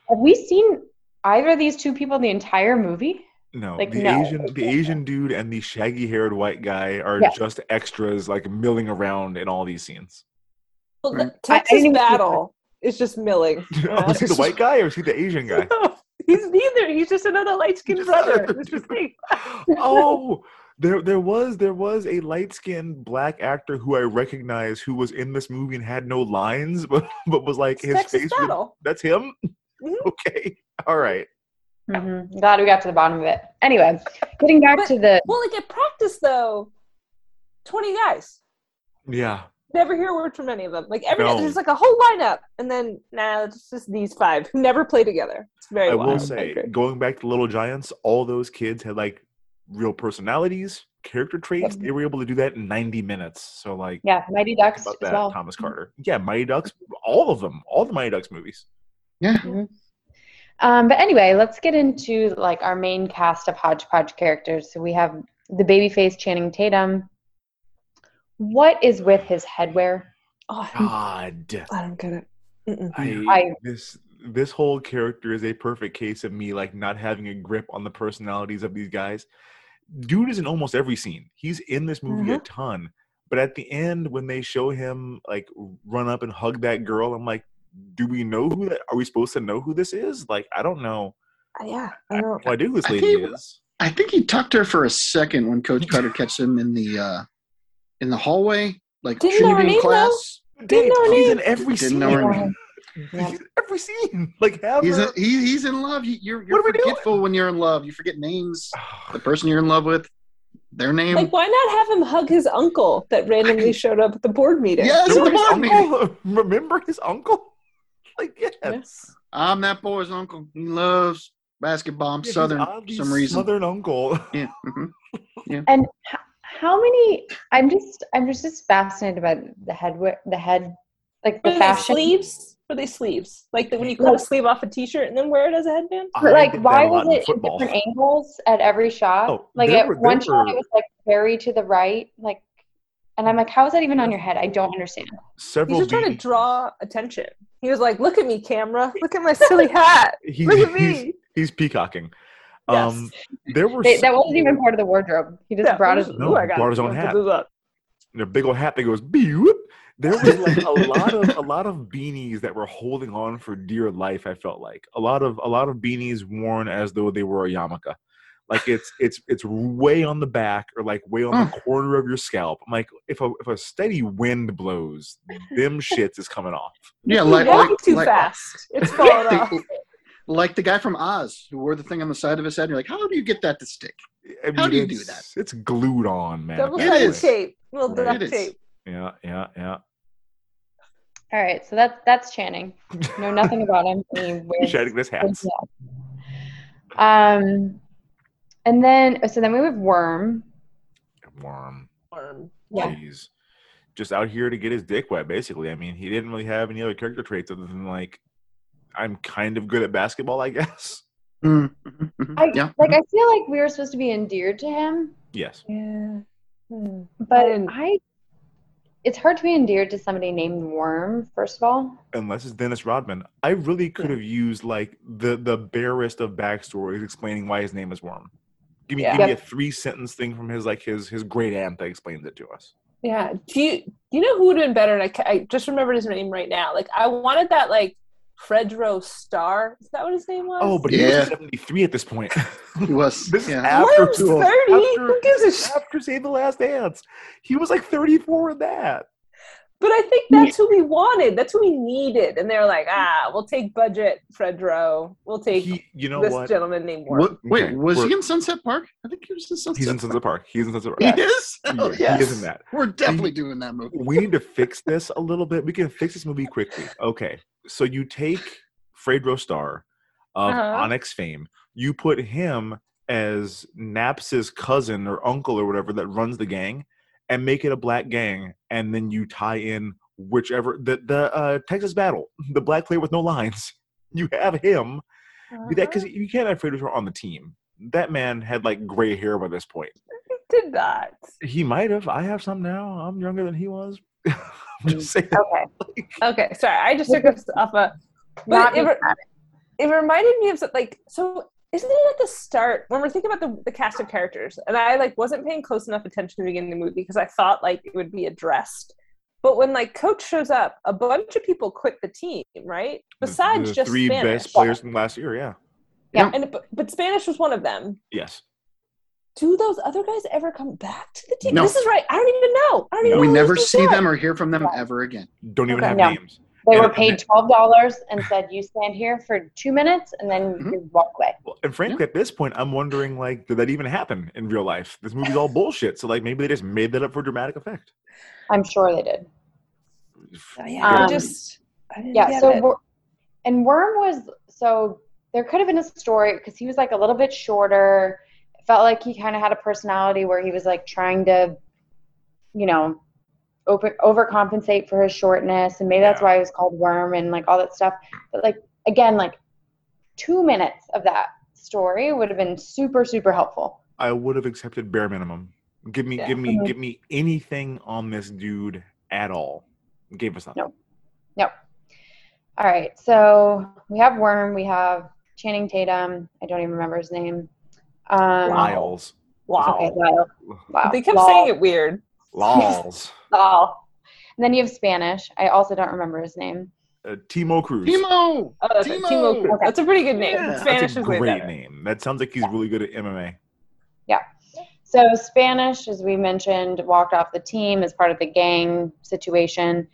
have we seen either of these two people the entire movie? No, Like, the no. Asian the Asian dude and the shaggy haired white guy are Yeah. just extras, like milling around in all these scenes. Well, the Right. I- I Texas didn't even see battle is just milling. oh, is he the white guy or is he the Asian guy? He's neither. He's just another light skinned brother. It's just dude. like- oh, There, there was there was a light skinned black actor who I recognized who was in this movie and had no lines, but but was like his Texas face. would- Battle. that's him. Mhm. Okay, all right. Mhm. Glad we got to the bottom of it. Anyway, getting back But- to the Well, like at practice though, twenty guys. Yeah, Never hear a word from any of them. Like every No. there's like a whole lineup, and then nah, it's just these five who never play together. It's very. I will say, going back to Little Giants, all those kids had like real personalities, character traits. They were able to do that in 90 minutes. So like, yeah, Mighty Ducks about as that, well. Thomas Carter. Yeah, Mighty Ducks, all of them, all the Mighty Ducks movies. Yeah. Um, but anyway, let's get into like our main cast of hodgepodge characters. So we have the babyface Channing Tatum. What is with his headwear? Oh, God, I don't get it. Mm-mm. I, I- this this whole character is a perfect case of me like not having a grip on the personalities of these guys. Dude is in almost every scene. He's in this movie a ton. But at the end, when they show him like run up and hug that girl, I'm like, do we know who that? Are we supposed to know who this is? Like, I don't know. Uh, yeah, I I don't. have no idea who this I think- is. I think he tucked her for a second when Coach Carter catches him in the uh, in the hallway, like Didn't shouldn't know her be in name, though. class. Didn't know her He's name. in every Didn't scene. know her name. Yeah. Every scene. Like, have He's her- a, he, he's in love. You, you're What you're we forgetful when you're in love. You forget names. The person you're in love with, their name. Like, why not have him hug his uncle that randomly showed up at the board meeting? Yes, Remember the his board meeting. uncle? Remember his uncle? Like, yes. I'm that boy's uncle. He loves basketball. I'm Yeah, Southern for some reason. Southern uncle. Yeah. mhm. And h- how many? I'm just I'm just just fascinated by the head the head like the Were they fashion. sleeves? Were they sleeves? Like the, when you cut a sleeve off a t-shirt and then wear it as a headband? But I like, why that a lot was it in football. different angles at every shot? Oh, like at were- one shot, were- it was like very to the right, like, and I'm like, how is that even on your head? I don't understand. Several He's just trying to draw attention. He was like, "Look at me, camera! Look at my silly hat! He- Look at he's, me!" he's peacocking. Yes. Um, there were They, that wasn't even part of the wardrobe. He just Yeah, brought it his. No, Ooh, I got brought it. his own hat. this up. a big old hat that goes beep. There was like a lot of a lot of beanies that were holding on for dear life. I felt like a lot of a lot of beanies worn as though they were a yarmulke. Like it's it's it's way on the back or like way on the corner of your scalp. I'm like, if a if a steady wind blows, them shits is coming off. Yeah, You're like walking like, too like, fast. It's falling off. like the guy from Oz who wore the thing on the side of his head. You're like, how do you get that to stick? I How do you do it's- It's glued on, man. Double-sided tape. Little duct tape. Yeah, yeah, yeah. All right, so that's that's Channing. Know nothing about him. He wears Shedding this hats. Um, and then so then we have Worm. Worm. Worm. Yeah. Jeez. Just out here to get his dick wet, basically. I mean, he didn't really have any other character traits other than like, I'm kind of good at basketball, I guess. Mm, mhm, mhm. I yeah. like. I feel like we were supposed to be endeared to him, Yes. Yeah. Hmm. but didn't- I. It's hard to be endeared to somebody named Worm. First of all, Unless it's Dennis Rodman. I really could have used like the the barest of backstories explaining why his name is Worm. Give me Yeah. give me a three sentence thing from his like his his great aunt that explains it to us. Yeah. Do you do you know who would have been better? And I, I just remembered his name right now. Like I wanted that like Fredro Starr. Is that what his name was? Oh, but he Yeah. was 73 at this point. He was. this is after Worm's 30. Who gives a shit? after Save the Last Dance. He was like 34 in that. But I think that's who we wanted. That's who we needed. And they're like, ah, we'll take budget, Fredro. We'll take He, you know this what? gentleman named Worm. What, wait, Okay, was we're- he in Sunset Park? I think he was in Sunset He's in Park. Sunset Park. He's in Sunset He Park. is? Oh, Yeah, yes. He is in that. We're definitely doing that movie. we need to fix this a little bit. We can fix this movie quickly. Okay, so you take Fredro Starr of Uh-huh. Onyx fame, you put him as Naps's cousin or uncle or whatever that runs the gang, and make it a black gang, and then you tie in whichever the the uh, Texas Battle, the black player with no lines. You have him do that because you can't have Starr on the team. That man had like gray hair by this point. He did not. He might have. I have some now. I'm younger than he was. I'm just saying. okay, Okay, sorry. I just took us off a. Not it, it reminded me of like so. Isn't it at the start when we're thinking about the, the cast of characters? And I like wasn't paying close enough attention to the beginning of the movie because I thought like it would be addressed. But when like Coach shows up, a bunch of people quit the team, right? Besides the just three Spanish. best players from last year. Yeah. Yeah. And but, but Spanish was one of them. Yes. do those other guys ever come back to the team? No. This is right. I don't even know. I don't even we know who never see is. them or hear from them ever again. Don't even Okay. have No. names. They And- were paid twelve dollars and said, "You stand here for two minutes and then Mm-hmm. you walk away." Well, and frankly, at this point, I'm wondering like, did that even happen in real life? This movie's all bullshit. So like, maybe they just made that up for dramatic effect. I'm sure they did. Oh, yeah, I Um, just I didn't Yeah. get So it. Wor- and Worm was so there could have been a story because he was like a little bit shorter. It felt like he kind of had a personality where he was like trying to, you know, over overcompensate for his shortness, and maybe that's why he was called Worm and like all that stuff. But like again, like two minutes of that story would have been super super helpful. I would have accepted bare minimum. Give me, Yeah. give me, give me anything on this dude at all. Gave us nothing. Nope. Nope. All right. So we have Worm. We have Channing Tatum. I don't even remember his name. Um, Lyles. Wow. Okay, Lyle. Wow. They kept Lyle. saying it weird. Lyles. Lyle. And then you have Spanish. I also don't remember his name. Uh, Timo Cruz. Timo. Oh, that's it. Timo Cruz. That's a pretty good name. Yeah, Spanish that's a is way great better. name. That sounds like he's really good at MMA. Yeah. So Spanish, as we mentioned, walked off the team as part of the gang situation.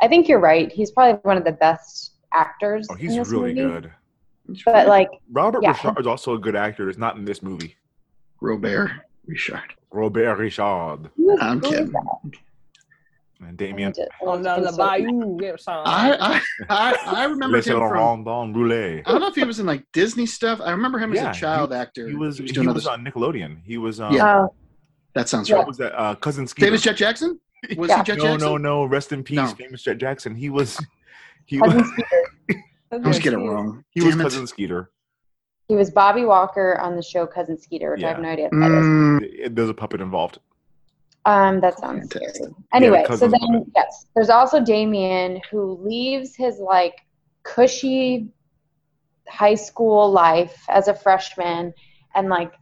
I think you're right. He's probably one of the best actors. Oh, in he's this really movie. good. But like, Robert yeah. Richard is also a good actor. It's not in this movie. Robert Richard. Robert Richard I'm kidding. and Damien. On the, the bayou, yeah. I, I, I, I remember him from. Rondon Roulet. I don't know if he was in like Disney stuff. I remember him Yeah, as a child he- actor. He was he doing was on Nickelodeon. He was um, Yeah. Oh, That sounds what right. was that? Uh, cousin Skeeter. Famous Jet Jackson? Was Yeah. he Jet no, Jackson? no, no. no. Rest in peace, No. famous Jet Jackson. He was he was Skeeter. I always get it wrong. he was Damn it. cousin Skeeter. He was Bobby Walker on the show Cousin Skeeter, which I have no idea what that is. Mm, It- There's a puppet involved. Um, that sounds Fantastic. scary. Anyway, so then woman. yes, there's also Damien who leaves his like cushy high school life as a freshman and like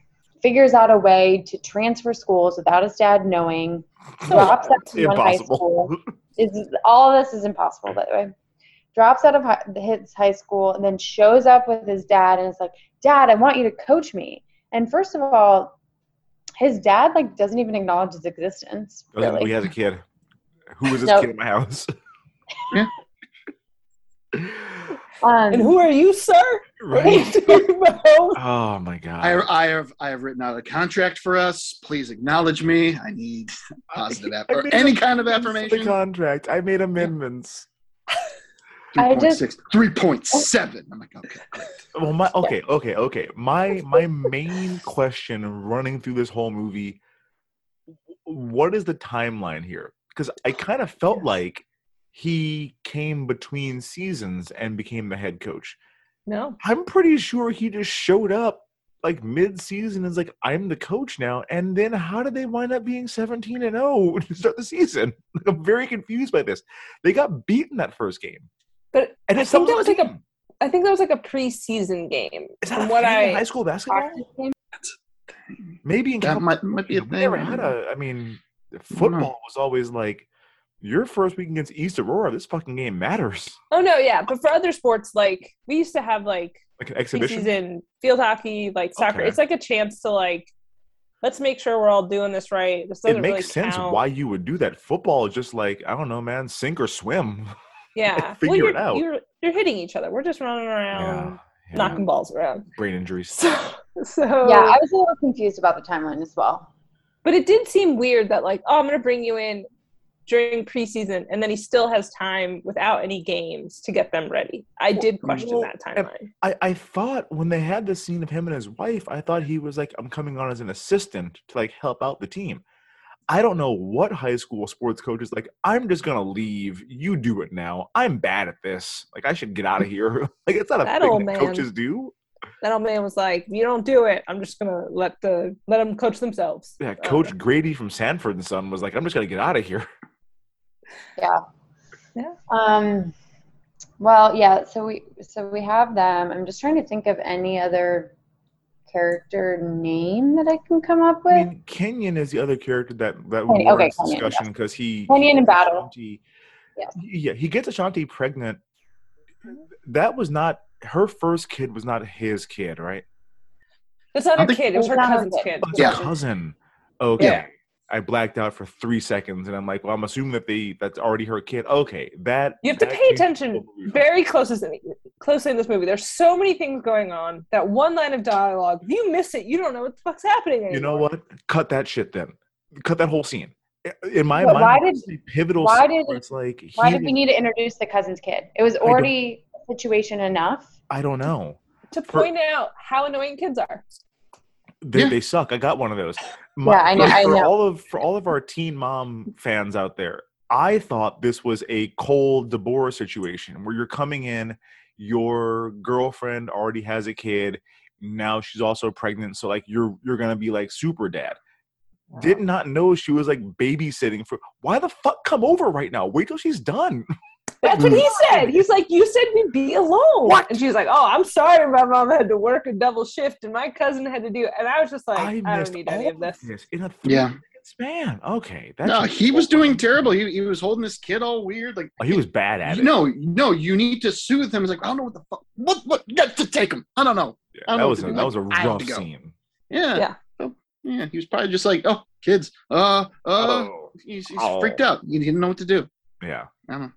figures out a way to transfer schools without his dad knowing. Drops out of one high school. Is all this is impossible by the way. Drops out of hi- his high school and then shows up with his dad and is like, "Dad, I want you to coach me." And first of all, his dad like doesn't even acknowledge his existence. Doesn't know Really. he has a kid. Who was this Nope. kid in my house? Um, And who are you, sir? What are you right? Oh my god. I, I have I have written out a contract for us. Please acknowledge me. I need positive app I or any a- kind of affirmation. The affirmation. contract. I made amendments. I just- 3.6, 3.7. I'm like, okay. Well, my okay, okay, okay. My my main question running through this whole movie: What is the timeline here? Because I kind of felt like he came between seasons and became the head coach. No. I'm pretty sure he just showed up like mid-season is like, "I'm the coach now." And then how did they wind up being 17 and 0 to start the season? Like, I'm very confused by this. They got beaten that first game, But and I think that was like a team. I think that was like a preseason game. Is that From a what thing in I high school basketball? Maybe in That Cal- might, might be a thing. never had a. I mean, football was always like your first week against East Aurora. This fucking game matters. Oh no, yeah. But for other sports, like we used to have like Like an exhibition. preseason field hockey, like soccer. Okay. It's like a chance to like let's make sure we're all doing this right. This doesn't It makes really sense count. why you would do that. Football is just like I don't know, man, sink or swim. Yeah, figure well, it you're, out. You're you're hitting each other. We're just running around, yeah. knocking balls around. Brain injuries. So, so yeah, I was a little confused about the timeline as well. but it did seem weird that like, oh, I'm gonna bring you in during preseason, and then he still has time without any games to get them ready. I did question well, that timeline. I, I thought when they had the scene of him and his wife, I thought he was like, I'm coming on as an assistant to like help out the team. I don't know what high school sports coach is like, I'm just gonna leave. You do it now. I'm bad at this. Like I should get out of here. like it's not a That thing old that man. coaches do. That old man was like, "You don't do it. I'm just gonna let the let them coach themselves." Yeah, Coach Grady from Sanford and Son was like, I'm just gonna get out of here. Yeah. Yeah. Um. Well, yeah. So we so we have them. I'm just trying to think of any other character name that I can come up with. I mean, Kenyon is the other character that that Kenyon, okay, warrants Kenyon, discussion yes. because he Kenyon he and gets Battle. Ashanti- Yes. Yeah, he gets Ashanti pregnant. That was not her first kid. Was not his kid, right? That's not I think- kid. It was her It's not her cousin's kid. kid. Yeah. cousin. Okay. Yeah. I blacked out for three seconds, and I'm like, well, I'm assuming that they that's already her kid. Okay, that You have to pay attention whole movie. very closely, closely in this movie. There's so many things going on. That one line of dialogue, if you miss it, you don't know what the fuck's happening anymore. You know what? Cut that shit then. Cut that whole scene. In my But mind, why it's a pivotal. why scene did- where it's like Why did we need to introduce the cousin's kid? It was already a situation enough. I don't know. To point out how annoying kids are. They, Yeah. they suck. I got one of those. Yeah, I know- for, I know. all of for all of our teen mom fans out there, I thought this was a Cole DeBoer situation where you're coming in, your girlfriend already has a kid, now she's also pregnant, so like you're you're gonna be like super dad. Did not know she was like babysitting for. Why the fuck come over right now? Wait till she's done. That's what he said. He's like, "You said we'd be alone." What? And she's like, "Oh, I'm sorry, my mom had to work a double shift, and my cousin had to do." it." And I was just like, "I, missed don't need any all of this." in a three Yeah. second span. Okay, that's No, he was doing terrible. He, he was holding this kid all weird. Like Oh, he was bad at it. no, no, you need to soothe him. He's like, I don't know what the fuck. What what? You got to take him. I don't know. Yeah, I don't that know was a, to do. that was a I have rough scene. Yeah. Yeah. So, yeah. He was probably just like, oh, kids. Uh, uh. Oh. He's, he's Oh. freaked out. He didn't know what to do. Yeah. I don't know.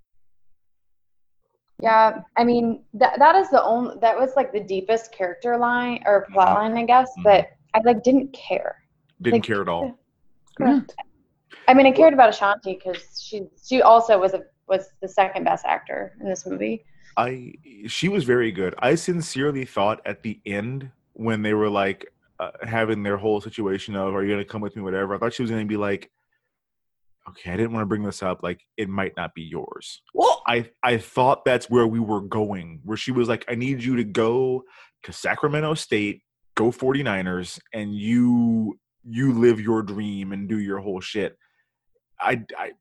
Yeah, I mean that that is the only that was like the deepest character line or plot line, I guess. Mhm. But I like didn't care. Didn't Like, care at all. Correct. I mean, I cared about Ashanti because she she also was a was the second best actor in this movie. I she was very good. I sincerely thought at the end when they were like uh, having their whole situation of "Are you gonna come with me?" Whatever. I thought she was gonna be like, "Okay, I didn't want to bring this up. Like, it might not be yours." Well, I I thought that's where we were going. Where she was like, "I need you to go to Sacramento State, go 49ers, and you you live your dream and do your whole shit." I I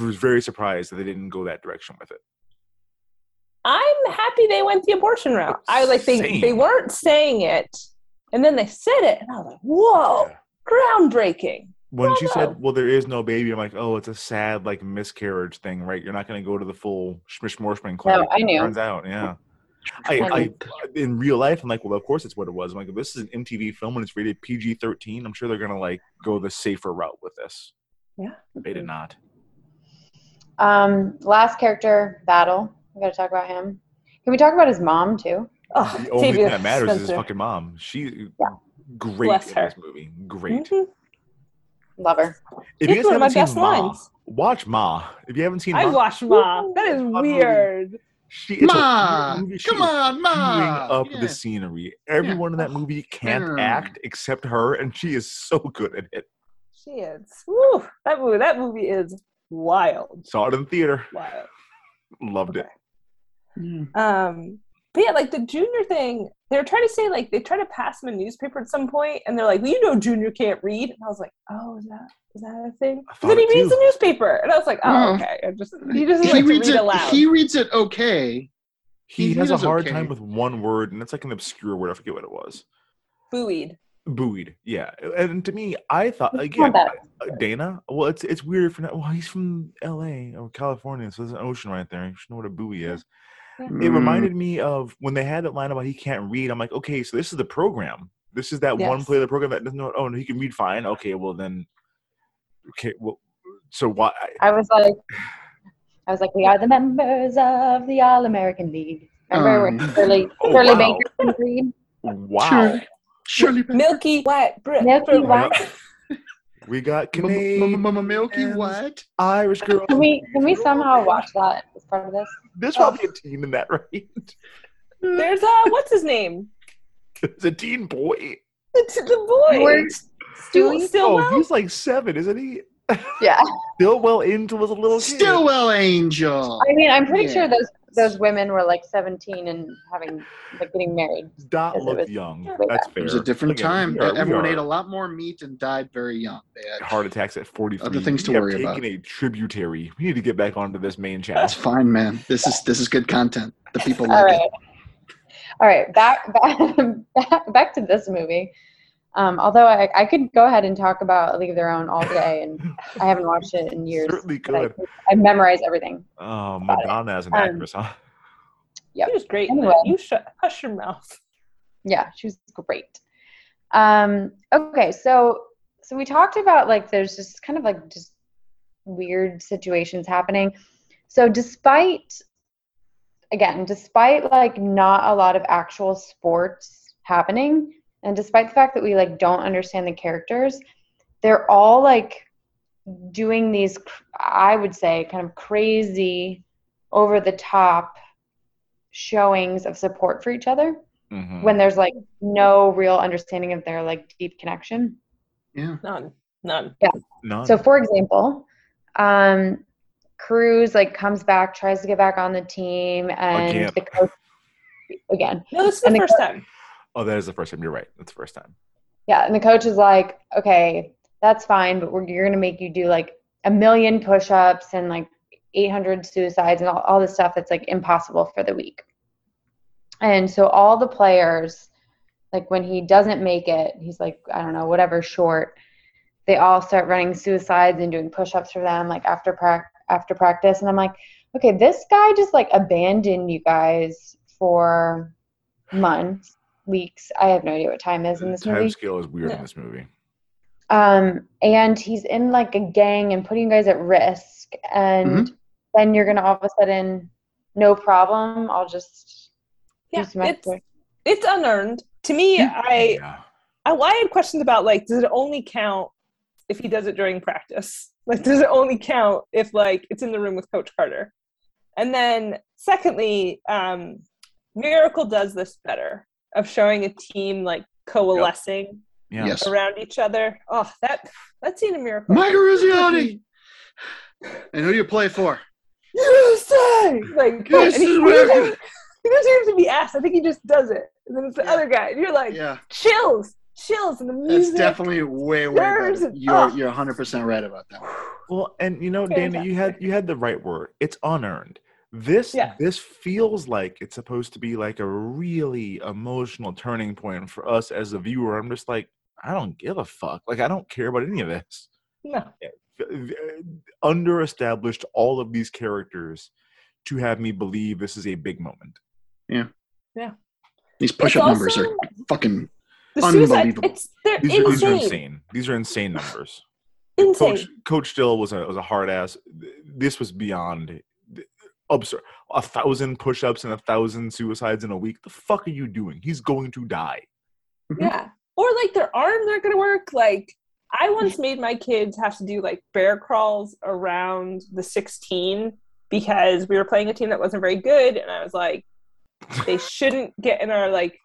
was very surprised that they didn't go that direction with it. I'm happy they went the abortion route. I was like they they weren't saying it, and then they said it, and I was like, "Whoa, groundbreaking!" When she said, "Well, there is no baby," I'm like, "Oh, it's a sad like miscarriage thing, right? You're not going to go to the full schmishmorshman clinic." I knew. Turns out, yeah. I, I I, in real life, I'm like, well, of course it's what it was. I'm like, this is an MTV film and it's rated PG-13, I'm sure they're gonna like go the safer route with this. Yeah. They did not. Um, last character, Battle. We got to talk about him. Can we talk about his mom too? Oh, The only thing that matters is his fucking mom. She Yeah. great Bless in her. this movie. Great. Mhm. Love her. If It's you guys one of my haven't best Ma, lines. watch Ma. If you haven't seen I Ma, watched Ma. That is Fun movie. weird. She, it's a Ma. She come on, Ma. chewing up Yeah. the scenery. Everyone in that movie can't Mm. act except her, and she is so good at it. She is. Woo, that movie. That movie is wild. Saw it in the theater. Wild. Loved it. Um, but yeah, like the junior thing, they were trying to say like they try to pass him a newspaper at some point, and they're like, "Well, you know, Junior can't read," and I was like, "Oh, is that is that a thing?" I then he reads too. the newspaper, and I was like, "Oh, Oh. okay." I just he doesn't He like to reads read it. aloud. He reads it okay. He, He has a hard okay. time with one word, and it's like an obscure word. I forget what it was. buoyed. Buoyed, yeah. And to me, I thought It's again, not uh, Dana. Well, it's it's weird for now. well, he's from L.A. or California, so there's an ocean right there. You should know what a buoy is. It Mm. reminded me of when they had that line about he can't read. I'm like, okay, so this is the program. This is that one Yes. player of the program that doesn't know. Oh, no, he can read fine. Okay, well then, okay, well, so why? I was like, I was like, we are the members of the All American League. Remember Um, when Shirley, oh, Shirley wow. Baker couldn't read? Wow, Sure. Surely. Milky white bread. Milky white. we got Mama Canadian, Milky White. Irish girl. Can we can we somehow watch that as part of this? There's probably a teen in that, right? There's uh, what's his name? It's a teen boy. It's the boy. Where's Still, Stewie? Oh, he's like seven, isn't he? Yeah. Stilwell Angel was a little kid. Stilwell Angel. I mean, I'm pretty Yeah. sure those those women were like 17 and having like getting married. Dot looked was young. way That's back. fair. It was a different Again, time. we are- Everyone ate a lot more meat and died very young. They had heart attacks at 43. Other things to We worry about. Taking a tributary. We need to get back onto this main channel. That's fine, man. This is this is good content. The people All like right. All right, back back back to this movie. Um, although I, I could go ahead and talk about A League of Their Own all day, and I haven't watched it in years. Certainly but I, could. I memorized everything. Oh, Madonna as an Um, actress, huh? Yeah, she was great. Anyway. You shut, hush your mouth. Yeah, she was great. Um, okay, so so we talked about like there's just kind of like just weird situations happening. So despite again, despite like not a lot of actual sports happening, and despite the fact that we like don't understand the characters, they're all like doing these I would say kind of crazy over the top showings of support for each other Mhm. when there's like no real understanding of their like deep connection. Yeah. None. None. Yeah. None. So for example, um Cruz like comes back, tries to get back on the team and Again. the coach again. No, this is the the first co- time. Oh, that is the first time. You're right. That's the first time. Yeah, and the coach is like, "Okay, that's fine, but we're you're going to make you do like a million push-ups and like 800 suicides and all, all this stuff that's like impossible for the week." And so all the players like when he doesn't make it, he's like, I don't know, whatever short, they all start running suicides and doing push-ups for them like after prac- after practice and I'm like, "Okay, this guy just like abandoned you guys for months, weeks. I have no idea what time is in this Time movie. scale is weird in this movie. Um, and he's in like a gang and putting you guys at risk, and then you're gonna all of a sudden, no problem. I'll just Yeah, do some it's extra. it's unearned. To me, I, I I had questions about like, does it only count if he does it during practice? Like, does it only count if like it's in the room with Coach Carter? And then secondly, um, Miracle does this better of showing a team like coalescing Yeah. Yes. around each other. Oh, that that scene in Miracle. Mike Eruzione. And who do you play for? USA! Like, Yes, and he, he, America. doesn't, he doesn't even have to be asked. I think he just does it. And then it's the other guy. And you're like, Yeah. chills, chills, and the music. That's definitely way, way better. You're oh. you're 100 percent right about that. Well, and you know, Danny, you had you had the right word. It's unearned. This Yeah. this feels like it's supposed to be like a really emotional turning point for us as a viewer. I'm just like, I don't give a fuck. Like I don't care about any of this. No. Uh, Under established all of these characters to have me believe this is a big moment. Yeah. Yeah. These push-up It's numbers are fucking The unbelievable. it's they're These are, these are insane. insane. These are insane numbers. Insane. Coach Coach Still was a was a hard ass. This was beyond absurd. A thousand push-ups and a thousand suicides in a week. The fuck are you doing? He's going to die. Mm-hmm. Yeah. Or like their arms aren't gonna work. Like I once made my kids have to do like bear crawls around the 16 because we were playing a team that wasn't very good, and I was like, they shouldn't get in our like.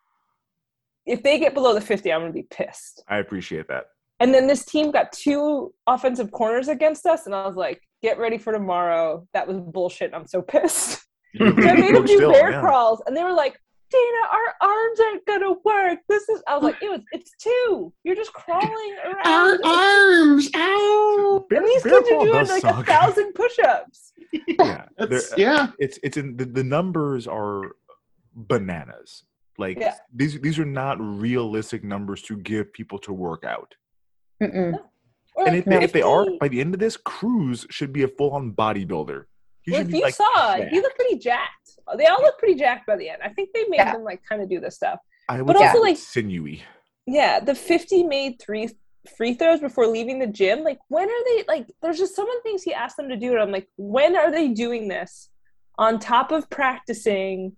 If they get below the 50, I'm gonna be pissed. I appreciate that. And then this team got two offensive corners against us, and I was like, get ready for tomorrow. That was bullshit. I'm so pissed. So I made them do Still, bear yeah. crawls, and they were like, "Dana, our arms aren't gonna work." This is. I was like, "It was. It's two. You're just crawling around." Our arms. Ow. and these bear kids are doing like suck. a thousand push-ups. Yeah, That's- yeah. It's it's in the, the numbers are bananas. Like Yeah. these these are not realistic numbers to give people to work out. Mm-mm. Or And like if they, if they are, by the end of this, Cruz should be a full on bodybuilder. He Well, if be you like saw, jacked. you look pretty jacked. They all look pretty jacked by the end. I think they made Yeah. them like kind of do this stuff. I would but also, like- sinewy. Yeah, the 50 made three free throws before leaving the gym. Like, when are they like? There's just some of the things he asked them to do, and I'm like, when are they doing this? On top of practicing,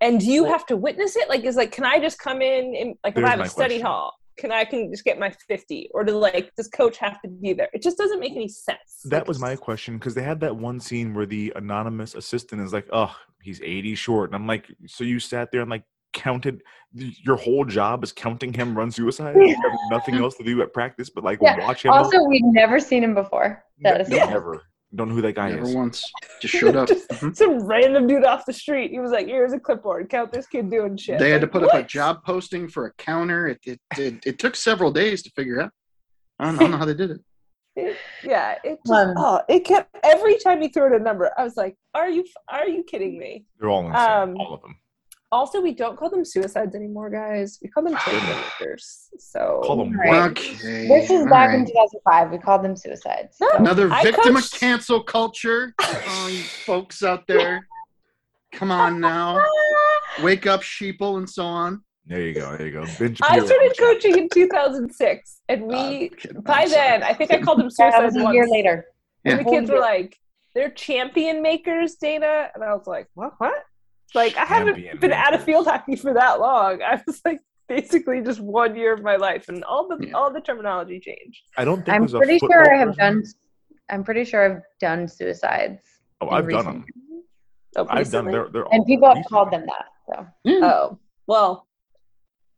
and do you have to witness it? Like, is like, can I just come in and like if I have a study question. hall? Can I can just get my 50, or do like does coach have to be there? It just doesn't make any sense. That was my question because they had that one scene where the anonymous assistant is like, "Oh, he's 80 short," and I'm like, "So you sat there and like counted? Your whole job is counting him run suicide? You have nothing else to do at practice but like Yeah. watch him." Also, we've never seen him before. That is Ne- never. Don't know who that guy Never is. once. Just showed up. Just Mhm. some random dude off the street. He was like, "Here's a clipboard. Count this kid doing shit." They had to Like, put up a job posting for a counter. It it, it, it took several days to figure out. I don't, I don't know how they did it. It- yeah, it just Um, oh, it kept every time he threw out a number. I was like, "Are you are you kidding me?" They're all insane. Um, all of them. Also, we don't call them suicides anymore, guys. We call them ah. change makers. So Call them Right. Okay. This is all back in 2005. We called them suicides. So- Another victim coached- of cancel culture. Oh, you um, folks out there. Come on now. Wake up, sheeple, and so on. There you go. There you go. Ben I started coaching in 2006, and we by then I think I called them suicides. suicide a year once. later. And Yeah. the kids were like, "They're champion makers, Dana," and I was like, "What? What?" Like I haven't Champion been out of field hockey for that long. I was like basically just one year of my life, and all the all the terminology changed. I don't think I'm there's a pretty football sure I have done. I'm pretty sure I've done suicides. Oh, I've done them. Oh, I've done. recently. They're, they're And all people have called them that. So mm. Oh, well,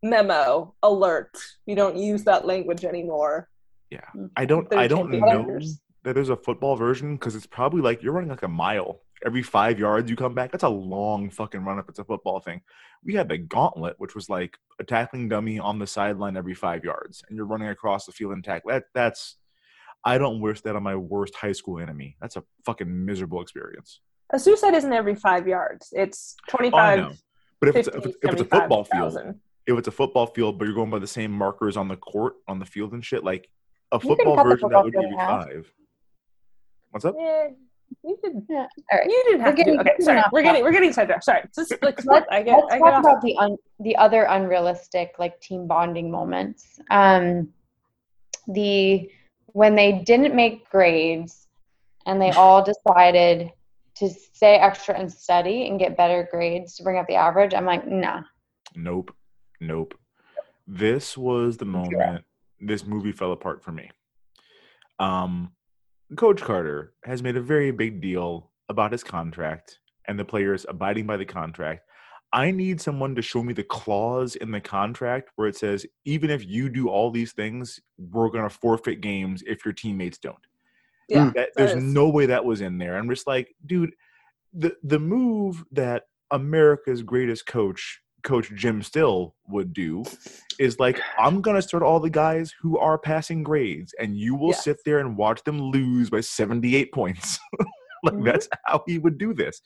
memo alert. You don't use that language anymore. Yeah, I don't. They're I don't know that there's a football version because it's probably like you're running like a mile every five yards. You come back. That's a long fucking run if it's a football thing. We had the gauntlet, which was like a tackling dummy on the sideline every five yards, and you're running across the field and tackle. That that's. I don't wish that on my worst high school enemy. That's a fucking miserable experience. A suicide isn't every five yards. It's Oh, 25. know. But if it's, if it's, if it's a football field, if it's a football field, but you're going by the same markers on the court, on the field and shit, like a football version, that would be five. What's up? Yeah, you did. yeah. All right. You didn't have We're to. getting- Do, okay, sorry. not We're getting we're getting sidetracked. Sorry. Just like Let's, I get. let's I talk off. about the un, the other unrealistic like team bonding moments. Um, the when they didn't make grades and they all decided to stay extra and study and get better grades to bring up the average. I'm like, nah. Nope. Nope. This was the moment this movie fell apart for me. Um, Coach Carter has made a very big deal about his contract and the players abiding by the contract. I need someone to show me the clause in the contract where it says, even if you do all these things, we're going to forfeit games if your teammates don't. Yeah, That, that there's is- no way that was in there. I'm just like, dude, the the move that America's greatest coach, Coach Jim Still, would do is like, I'm gonna start all the guys who are passing grades, and you will Yes. sit there and watch them lose by 78 points. like Mhm. that's how he would do this.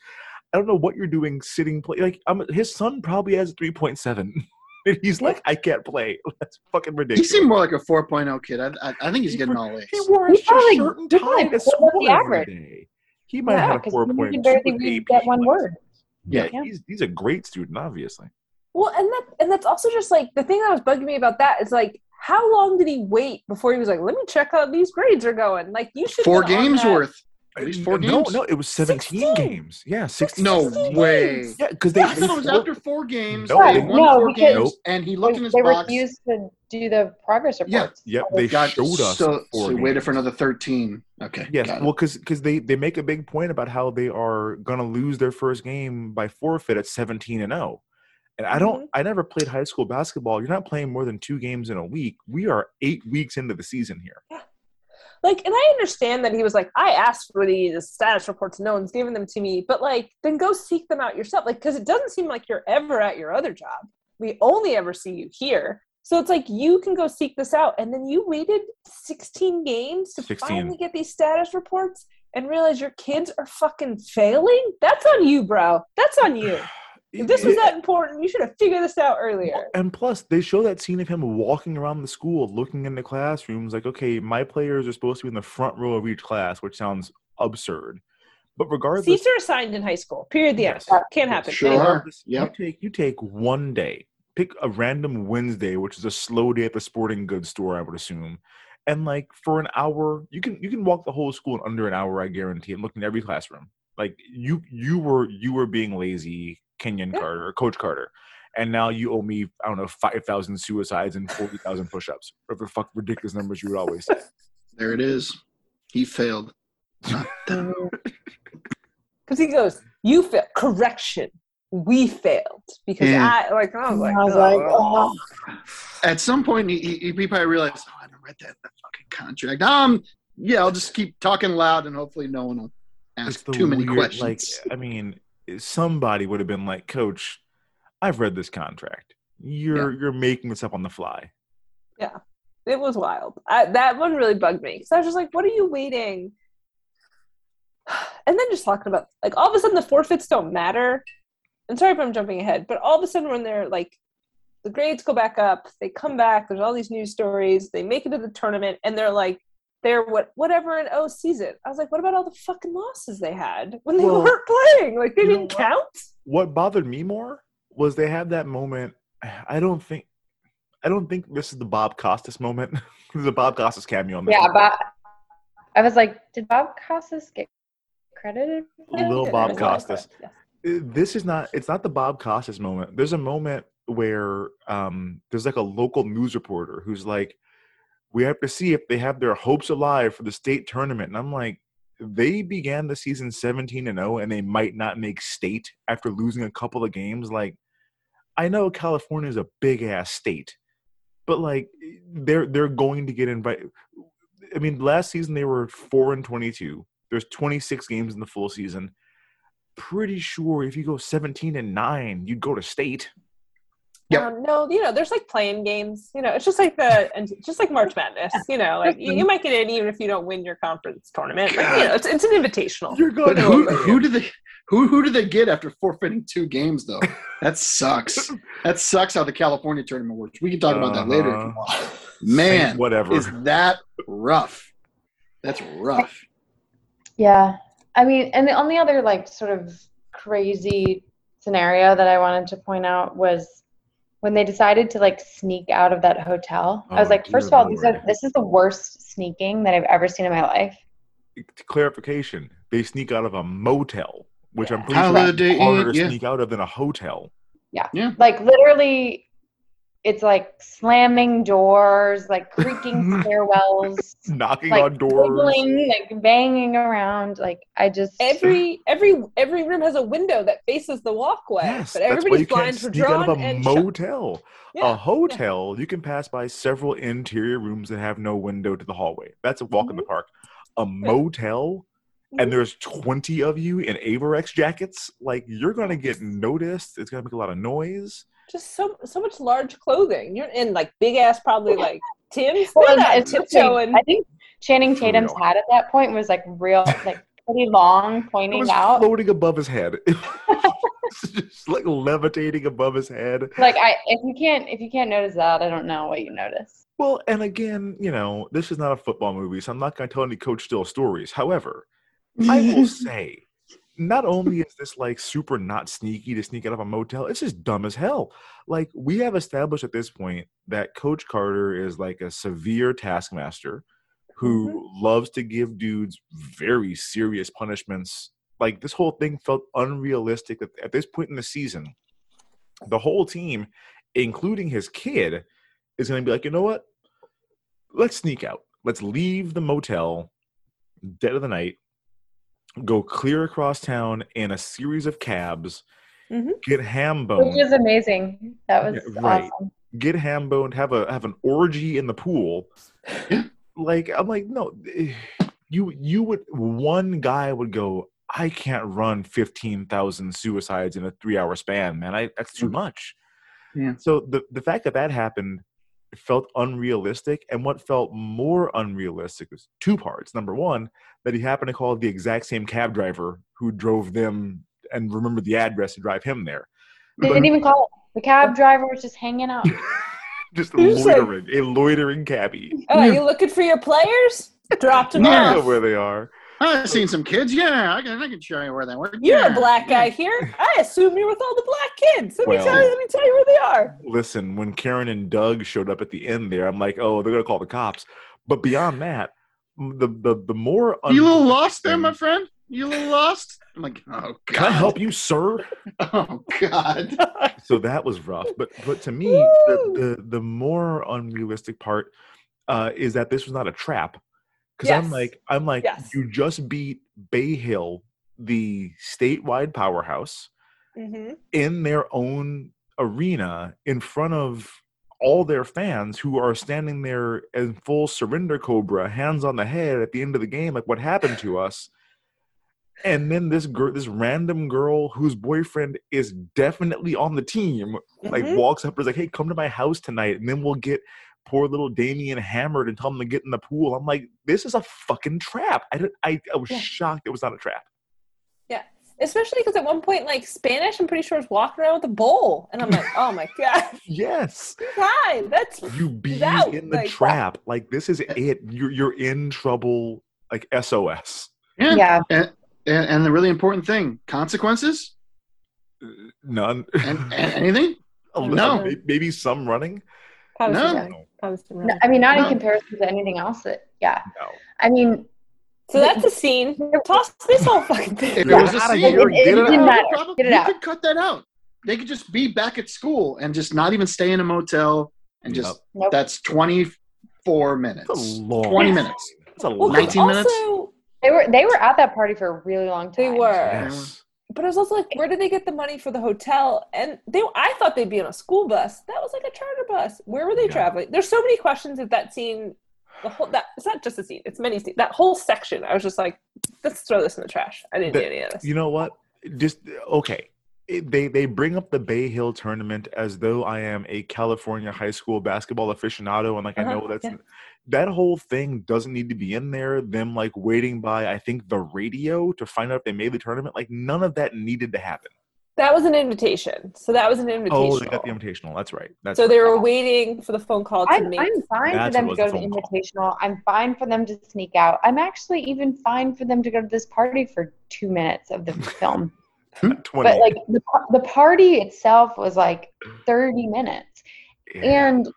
I don't know what you're doing sitting play. Like I'm, his son probably has 3.7. And he's like, I can't play. That's fucking ridiculous. He ridiculous. seemed more like a 4.0 kid. I, I, I think he's getting all A's. He wore He probably- shirt and he tie to school the average. He might Yeah, have had a four he point can barely read that one word. Yeah, Yeah. he's he's a great student, obviously. Well, and that and that's also just like the thing that was bugging me about that is like how long did he wait before he was like, let me check how these grades are going? Like you should Four games worth. At least four no, games. no, it was 17 16. games. Yeah, 16. No 16 way. games. Yeah, because they, I thought it was after four games. No, they they- won no, four games, Nope. and he looked in his they box. refused to do the progress report. Yeah, reports. yep, oh, they Got- showed us So, four so we waited for another 13. Okay. Yes, got well, because because they they make a big point about how they are gonna lose their first game by forfeit at seventeen and zero. And I don't. Mhm. I never played high school basketball. You're not playing more than two games in a week. We are eight weeks into the season here. Yeah. Like, and I understand that he was like, I asked for these status reports, no one's giving them to me, but like, then go seek them out yourself. Like, because it doesn't seem like you're ever at your other job. We only ever see you here. So it's like you can go seek this out. And then you waited 16 games to 16. finally get these status reports and realize your kids are fucking failing? That's on you, bro. That's on you. If this was that important, you should have figured this out earlier. And plus, they show that scene of him walking around the school, looking in the classrooms, like, okay, my players are supposed to be in the front row of each class, which sounds absurd. But regardless, Seats are assigned in high school. Period. The end. Yes. Can't happen. Sure. Anymore. regardless, Yep. you take you take one day, pick a random Wednesday, which is a slow day at the sporting goods store, I would assume, and like for an hour, you can you can walk the whole school in under an hour, I guarantee, and look in every classroom. Like you you were you were being lazy, Kenyon Yeah. Carter, Coach Carter. And now you owe me, I don't know, five thousand suicides and forty thousand push-ups. Whatever the fuck ridiculous numbers you would always say. there it is. He failed. Because he goes, "You failed." Correction. We failed because Yeah. I like. I was like, I was "Oh." like, oh. At some point, he, he, he probably realized, oh, I haven't read that, that fucking contract. Um, yeah, I'll just keep talking loud, and hopefully, no one will ask the too many questions. Like, I mean, somebody would have been like, "Coach, I've read this contract. You're you're making this up on the fly." Yeah, it was wild. I, that one really bugged me because I was just like, "What are you waiting?" And then just talking about like all of a sudden the forfeits don't matter. And sorry if I'm jumping ahead, but all of a sudden when they're like, the grades go back up, they come back. There's all these news stories. They make it to the tournament, and they're like, they're what whatever an O season. I was like, what about all the fucking losses they had when they Well, weren't playing? Like they didn't what? count. What bothered me more was they had that moment I don't think I don't think this is the Bob Costas moment. There's a Bob Costas cameo on this. Yeah, one. but I was like, did Bob Costas get credited? little Bob Costas. Uh, This is not. It's not the Bob Costas moment. There's a moment where um, there's like a local news reporter who's like, "We have to see if they have their hopes alive for the state tournament." And I'm like, they began the season 17 and 0, and they might not make state after losing a couple of games. Like, I know California is a big ass state, but like they're they're going to get invited. I mean, last season they were four and 22. There's 26 games in the full season pretty sure if you go 17 and 9 you'd go to state Um, no, you know, there's like playing games. You know, it's just like the and just like March Madness. You know, like you, you might get in even if you don't win your conference tournament. Like, you know, it's, it's an invitational. You're But who, who did they who who did they get after forfeiting two games though? That sucks. that sucks how the California tournament works. We can talk about that later if you want. Man, whatever. is that rough? That's rough. Yeah. I mean, and the only other like sort of crazy scenario that I wanted to point out was when they decided to like sneak out of that hotel. I was Oh, like, first of all, these are, this is the worst sneaking that I've ever seen in my life. clarification they sneak out of a motel which i'm pretty Holiday sure is harder Inn, to yeah. sneak out of than a hotel Yeah. Yeah. Like literally, it's like slamming doors, like creaking stairwells, knocking like on doors wiggling, like banging around. Like I just Every every every room has a window that faces the walkway, yes but that's why everybody's you can't blinds were sneak out drawn of a and shut. motel Yeah, a hotel you can pass by several interior rooms that have no window to the hallway that's a walk in the Mm-hmm. park a motel and there's 20 of you in Avirex jackets, like you're gonna get noticed. It's gonna make a lot of noise. Just so so much large clothing. You're in like big ass, probably like Tim's. Well, and not it's tiptoeing. I think Channing Tatum's real. hat at that point was like real, like pretty long, It pointing was out. floating above his head. Just like levitating above his head. Like I, if you can't, if you can't notice that, I don't know what you notice. Well, and again, you know, this is not a football movie, so I'm not going to tell any Coach Still stories. However, I will say, not only is this like super not sneaky to sneak out of a motel, it's just dumb as hell. Like, we have established at this point that Coach Carter is like a severe taskmaster who mm-hmm. loves to give dudes very serious punishments. Like, this whole thing felt unrealistic at, at this point in the season. The whole team, including his kid, is going to be like, you know what? Let's sneak out. Let's leave the motel dead of the night, go clear across town in a series of cabs, Mhm. get ham boned, Which is amazing. That was Yeah, right. awesome. get ham boned, have a have an orgy in the pool. like I'm like, no, eh, you you would one guy would go, I can't run fifteen thousand suicides in a three hour span, man. I that's too much. Yeah. So the the fact that that happened felt unrealistic, and what felt more unrealistic was two parts. Number one, that he happened to call the exact same cab driver who drove them and remembered the address to drive him there. They But- didn't even call it. The cab driver was just hanging out. just You're like- loitering, a loitering cabbie. Oh, are you looking for your players? Dropped them I know off. where they are. I've seen some kids. Yeah, I can, I can show you where they were. You're yeah. a black guy here. I assume you're with all the black kids. Let me tell you. Let me tell you where they are. Listen, when Karen and Doug showed up at the end there, I'm like, oh, they're gonna call the cops. But beyond that, the the the more You a little lost there, my friend. You little lost. I'm like, oh god. Can I help you, sir? Oh god. so that was rough. But but to me, the, the the more unrealistic part uh, is that this was not a trap. Because I'm like I'm like Yes. you just beat Bay Hill, the statewide powerhouse, Mm-hmm. in their own arena in front of all their fans who are standing there in full surrender cobra, hands on the head at the end of the game, like what happened to us. And then this girl, this random girl whose boyfriend is definitely on the team, like Mhm. walks up and is like, "Hey, come to my house tonight," and then we'll get poor little Damien hammered and tell him to get in the pool. I'm like, this is a fucking trap. I did, I, I was Yeah. shocked it was not a trap. Yeah. Especially because at one point, like Spanish, I'm pretty sure was walking around with a bowl, and I'm like, oh my god, Yes. hi, that's you be out, in the like, trap. Like this is it. You're you're in trouble. Like SOS. Yeah. Yeah. And, and, and the really important thing: consequences None. and, and anything. A No. little, may- maybe some running. Probably No. some running. Probably some No. I mean, not No. in comparison to anything else. That yeah. No. I mean, So that's a scene. Toss this whole fucking thing. If it was a scene, here, it, get it it didn't out. matter. Probably- Get it you out. could cut that out. They could just be back at school and just not even stay in a motel and just Yep. Nope. that's 24 minutes. That's a long 20 minutes. That's a long 19 minutes? They were they were at that party for a really long time. They were. Yes. But I was also like, where did they get the money for the hotel? And they, I thought they'd be on a school bus. That was like a charter bus. Where were they Yeah. traveling? There's so many questions at that scene. The whole that it's not just a scene; it's many scenes. That whole section, I was just like, let's throw this in the trash. I didn't The- do any of this. You know what? Just okay. It- they they bring up the Bay Hill tournament as though I am a California high school basketball aficionado, and like I Uh-huh, know that's yeah. that whole thing doesn't need to be in there. Them like waiting by I think the radio to find out if they made the tournament. Like none of that needed to happen. that was an invitation. So that was an invitation. Oh, they got the invitational. That's right. That's so right. they were waiting for the phone call to I'm, make. I'm fine for them to go the to the phone call. invitational. I'm fine for them to sneak out. I'm actually even fine for them to go to this party for two minutes of the film. Twenty. but like the, the party itself was like 30 minutes. Yeah. And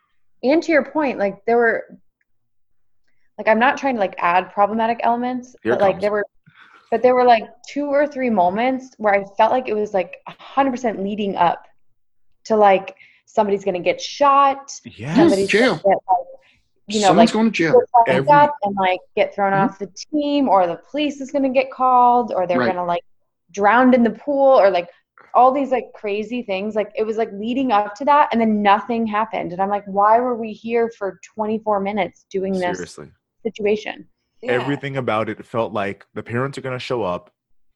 and to your point, like there were like I'm not trying to like add problematic elements, Here it but like comes. there were but there were like two or three moments where I felt like it was like 100% leading up to like somebody's going to get shot, yes. somebody's jail. gonna get, like, you know, Someone's like going to jail. get fucked Every- up and like get thrown Mhm. off the team, or the police is going to get called, or they're Right. going to like drowned in the pool, or like all these like crazy things. Like it was like leading up to that, and then nothing happened. And I'm like, why were we here for 24 minutes doing this Seriously. situation? Yeah. everything about it felt like the parents are going to show up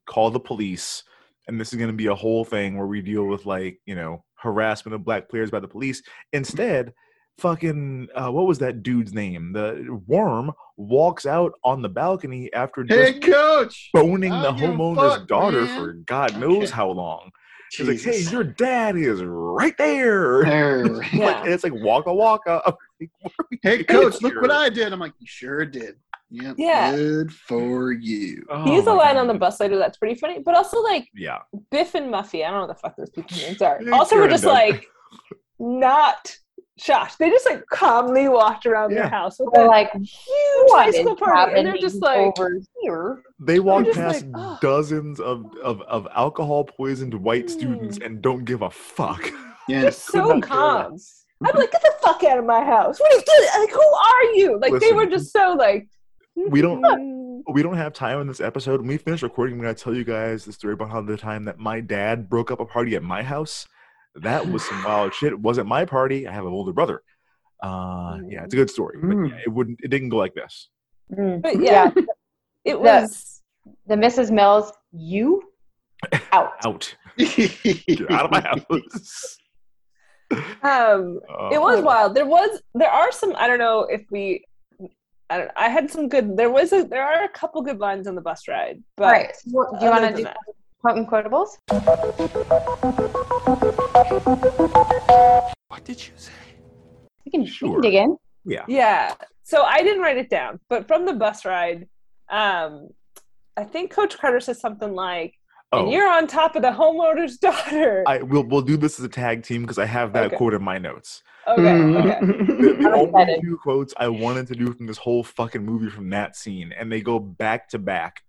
call the police and this is going to be a whole thing where we deal with like you know harassment of black players by the police instead fucking uh, what was that dude's name the worm walks out on the balcony after just Hey, coach. boning the don't give a homeowner's fuck, daughter man. for god knows Okay. how long She's like, hey, your dad is right there. There. like, Yeah. and it's like waka waka. I'm like, what are we Hey, coach, look what? I did. I'm like, you sure did. Yep. Yeah. Good for you. Oh He has a my line on the God. bus later that's pretty funny, but also like Yeah. Biff and Muffy. I don't know what the fuck those people's names are. Also, we're just like not shocked. They just like calmly walked around Yeah. their house with They're like, huge what high school party, and they're just like, over here? They walk past like, "Ugh." dozens of, of, of alcohol poisoned white students Hmm. and don't give a fuck. Yes. so calm. I'm like, get the fuck out of my house. What are you doing? Like, who are you? Like, they were just so like. We don't- "Mm." we don't have time in this episode. When we finish recording, I'm going to tell you guys the story behind the time that my dad broke up a party at my house. That was some wild shit. It wasn't my party. I have an older brother. Uh, yeah, it's a good story, but Mm. yeah, it wouldn't. It didn't go like this. Mm. But yeah, it was. The Mrs. Mills, you out. Out, get out of my house. Um, it was Uh, wild. There was, there are some. I don't know if we. I don't. I had some good. There was a. There are a couple good lines on the bus ride. But All right. So what- do you want to than do that- quote and quotables? What did you say? We can, we Sure. can dig in. Yeah. Yeah. So I didn't write it down, but from the bus ride, um, I think Coach Carter says something like, Oh, "And you're on top of the homeowner's daughter." I will. We'll do this as a tag team because I have that Okay. quote in my notes. okay. Okay. The, the only two quotes I wanted to do from this whole fucking movie from that scene, and they go back to back.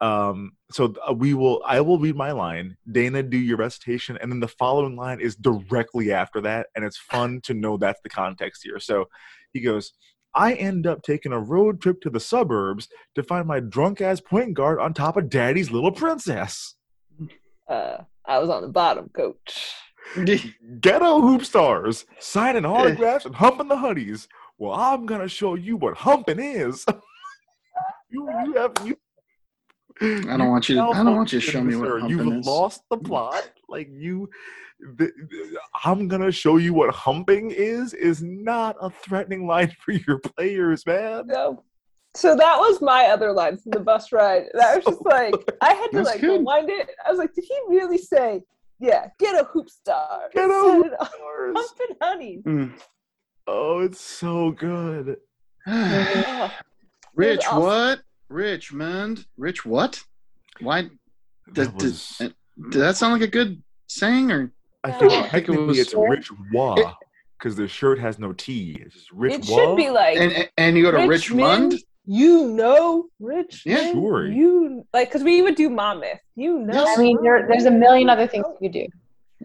Um, so uh, we will. I will read my line. Dana, do your recitation, and then the following line is directly after that, and it's fun to know that's the context here. So he goes. I end up taking a road trip to the suburbs to find my drunk ass point guard on top of daddy's little princess. Uh, I was on the bottom, Coach. Ghetto hoop stars signing autographs and humping the honeys. Well, I'm gonna show you what humping is. you, you have you. I don't want you to- I don't want you to show me what Sir, humping You've is. lost the plot. Like you, the, the- I'm gonna show you what humping is. Is not a threatening line for your players, man. No. So that was my other line from the bus ride. And I was just like, I had to That's like good. rewind it. I was like, did he really say, "Yeah, get a hoop star"? Get It a said hoop stars. Humping honey. Mm. Oh, it's so good. Rich, awesome. what? Richmond. Rich, what? Why? Does, That does, was- uh, does that sound like a good saying or? I think I think it was- it's Rich Wah because the shirt has no T. It's just Rich It Wah. should be like And and you go to Richmond. You know, Rich. Yeah. Sure. You like because we would do Monmouth. You know. I mean, there, there's a million other things you could do.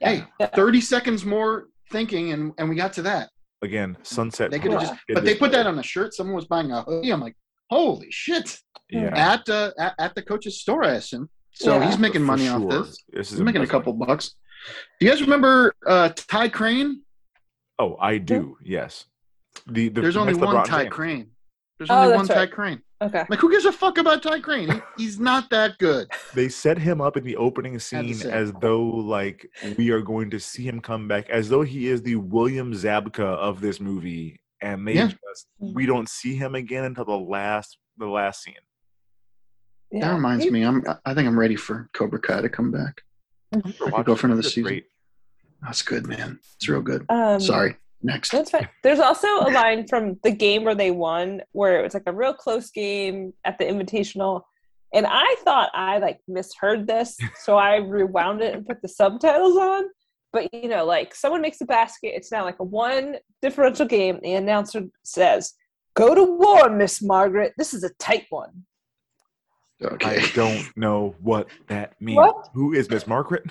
Hey, 30 seconds more thinking, and, and we got to that. Again, Sunset. They could have just, but they put that on a shirt. Someone was buying a hoodie. I'm like, holy shit! Yeah. At uh, at, at the coach's store, I assume. So Yeah. he's making For money off this. This is He's making a couple bucks. Do you guys remember uh, Ty Crane? Oh, I do. Yes. The, the There's only one Ty James. Crane. There's Oh, only that's one Ty. Crane. Okay. Like, who gives a fuck about Ty Crane? He, he's not that good. They set him up in the opening scene as though like we are going to see him come back, as though he is the William Zabka of this movie, and they Yeah. just we don't see him again until the last the last scene. Yeah. That reminds me. I'm. I think I'm ready for Cobra Kai to come back. I could go for another season. great. That's good, man. It's real good. Um, Sorry. Next. That's fine. There's also a line from the game where they won, where it was like a real close game at the Invitational, and I thought I like misheard this, so I rewound it and put the subtitles on. But you know, like someone makes a basket, it's now like a one differential game. The announcer says, "Go to war, Miss Margaret. This is a tight one." Okay. I don't know what that means. What? Who is Miss Margaret?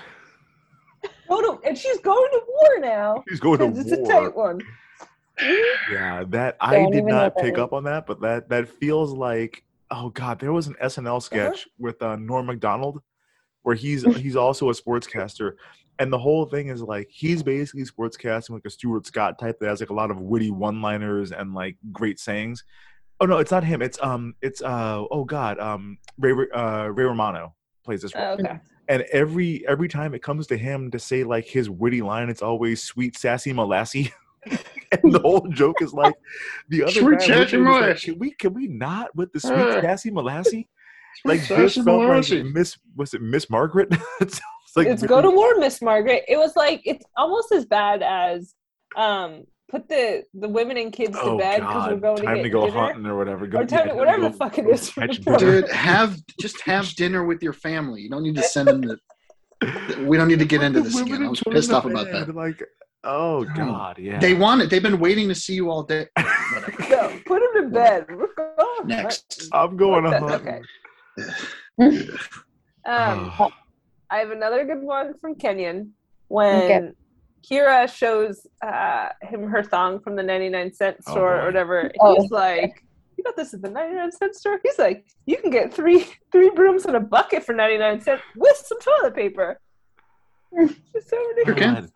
Go to, and she's going to war now. She's going to war. it's a tight one. Yeah, that I Don't did not what that pick up on that, but that that feels like oh god, there was an SNL sketch with uh, Norm Macdonald where he's he's also a sportscaster, and the whole thing is like he's basically sportscasting like a Stuart Scott type that has like a lot of witty one-liners and like great sayings. Oh no, it's not him. It's um, it's uh, oh god, um, Ray uh, Ray Romano plays this role Oh, okay. and every every time it comes to him to say like his witty line, it's always sweet sassy molassie. and the whole joke is like the other Sweet guy sassy him is like, can we can we not with the sweet Uh, sassy molassie? Like Sweet this felt like. Miss was it Miss Margaret? It like it's go to war, Miss Margaret. It was like it's almost as bad as um put the the women and kids to Oh bed because we're going time to to get go dinner. hunting or whatever. Go, Or time to- whatever the fuck it is from catch the dinner. Dude, have just have dinner with your family. You don't need to send them the. We don't need to get into this Women again. I was pissed off about that. Like, oh god, yeah. They want it. They've been waiting to see you all day. No, put them in bed. We're going. Next. I'm going What to hunt. okay. Um. I have another good one from Kenyon when Okay. Kyra shows uh, him her thong from the 99 cent Oh, store boy. or whatever. Oh. He's like, "You got this at the 99 cent store?" He's like, "You can get three three brooms and a bucket for 99 cents with some toilet paper." It's so ridiculous.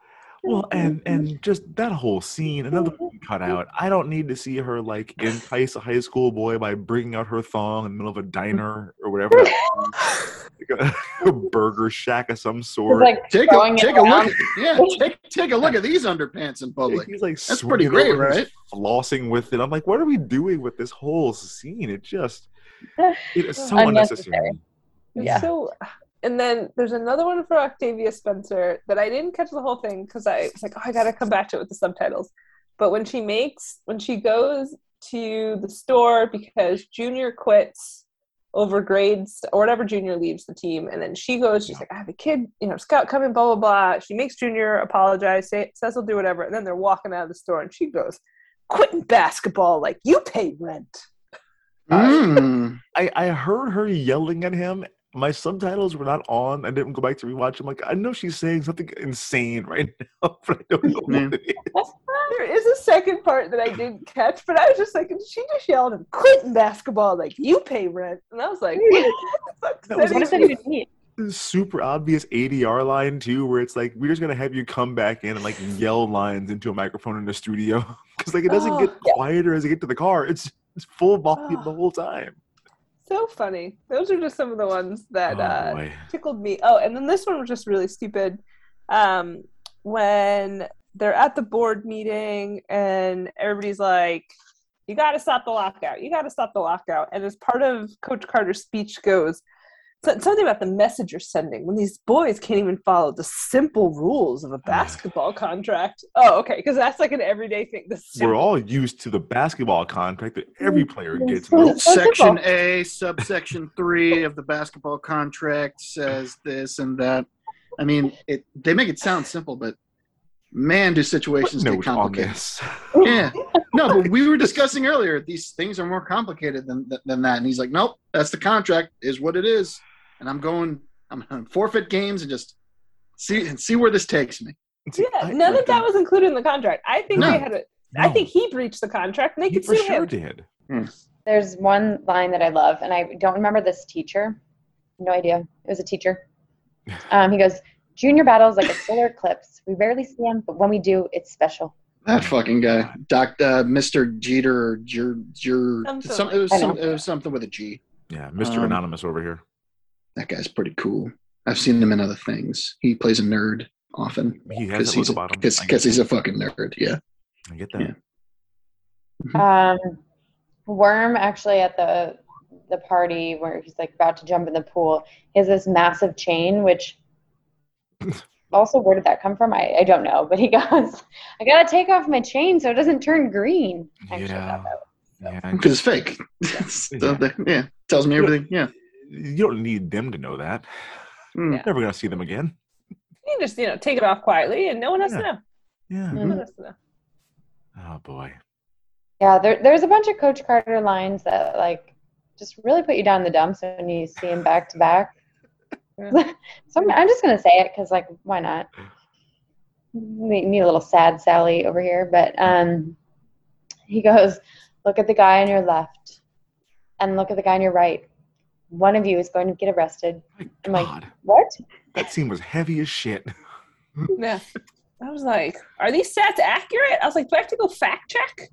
Okay. God. Well, and and just that whole scene, another one cut out. I don't need to see her like entice a high school boy by bringing out her thong in the middle of a diner or whatever, like a, a burger shack of some sort. like Take a take a look. At, yeah, take take a look at these underpants in public. He's like That's pretty great, right? Flossing with it. I'm like, what are we doing with this whole scene? It just it is so Unnecessary. unnecessary. It's Yeah. So, and then there's another one for Octavia Spencer that I didn't catch the whole thing because I was like, oh, I gotta come back to it with the subtitles. But when she makes, when she goes to the store because Junior quits over grades or whatever, Junior leaves the team, and then she goes, she's like, I have a kid, you know, Scout coming, blah blah blah. She makes Junior apologize, say, says he'll do whatever, and then they're walking out of the store, and she goes, quitting basketball like you pay rent. Mm. I, I heard her yelling at him. My subtitles were not on. I didn't go back to rewatch. I'm like, I know she's saying something insane right now, but I don't know what mm-hmm. it is. There is a second part that I didn't catch, but I was just like, she just yelled and quitting basketball like you pay rent, and I was like, what the fuck does That was that What does that even even mean? Super obvious ADR line too, where it's like we're just gonna have you come back in and like yell lines into a microphone in the studio because like it doesn't Oh, get yeah. quieter as you get to the car. It's it's full volume ah. the whole time. So funny. Those are just some of the ones that Oh, uh, tickled me. Oh, and then this one was just really stupid. Um, when they're at the board meeting and everybody's like, "You got to stop the lockout. You got to stop the lockout." And as part of Coach Carter's speech goes. So- Something about the message you're sending when these boys can't even follow the simple rules of a basketball contract. Oh, okay, because that's like an everyday thing. The We're all used to the basketball contract that every mm. player gets. Section A, subsection three of the basketball contract says this and that. I mean, it they make it sound simple, but man, do situations get complicated. Yeah, no, but we were discussing earlier. These things are more complicated than than that, and he's like, "Nope, that's the contract. Is what it is." And I'm going. I'm gonna forfeit games and just see and see where this takes me. Yeah, none of that was included in the contract. I think No. they had a. I No. think he breached the contract, and they He could for sue sure him. did. There's one line that I love, and I don't remember this teacher. No idea. It was a teacher. Um, he goes, "Junior battles like a solar eclipse. We rarely see him, but when we do, it's special." That fucking guy, Doctor uh, Mr. Jeter, or Jer, Jer, Something some, it was some, it was something with a G. Yeah, Mr. Um, Anonymous over here. That guy's pretty cool. I've seen him in other things. He plays a nerd often He has because it he's, look a- about him. 'cause- I 'cause get he's a fucking nerd. Yeah. I get that. yeah. Um, Worm actually at the the party where he's like about to jump in the pool. He has this massive chain, which also where did that come from? I, I don't know, but he goes, "I gotta take off my chain so it doesn't turn green." Actually Yeah. thought that Yeah, Because it's fake. It's the- the- yeah. Tells me everything. Yeah. you don't need them to know that. Hmm. Yeah. Never gonna see them again. You just you know take it off quietly, and no one has Yeah. to know. Yeah. No one has to know. Oh boy. Yeah, there, there's a bunch of Coach Carter lines that like just really put you down the dumps when you see him back to back. so I'm, I'm just gonna say it because like why not? Me, me a little sad Sally over here, but um, he goes, look at the guy on your left, and look at the guy on your right. One of you is going to get arrested. I'm like, what? that scene was heavy as shit. Yeah. I was like, are these stats accurate? I was like, do I have to go fact check?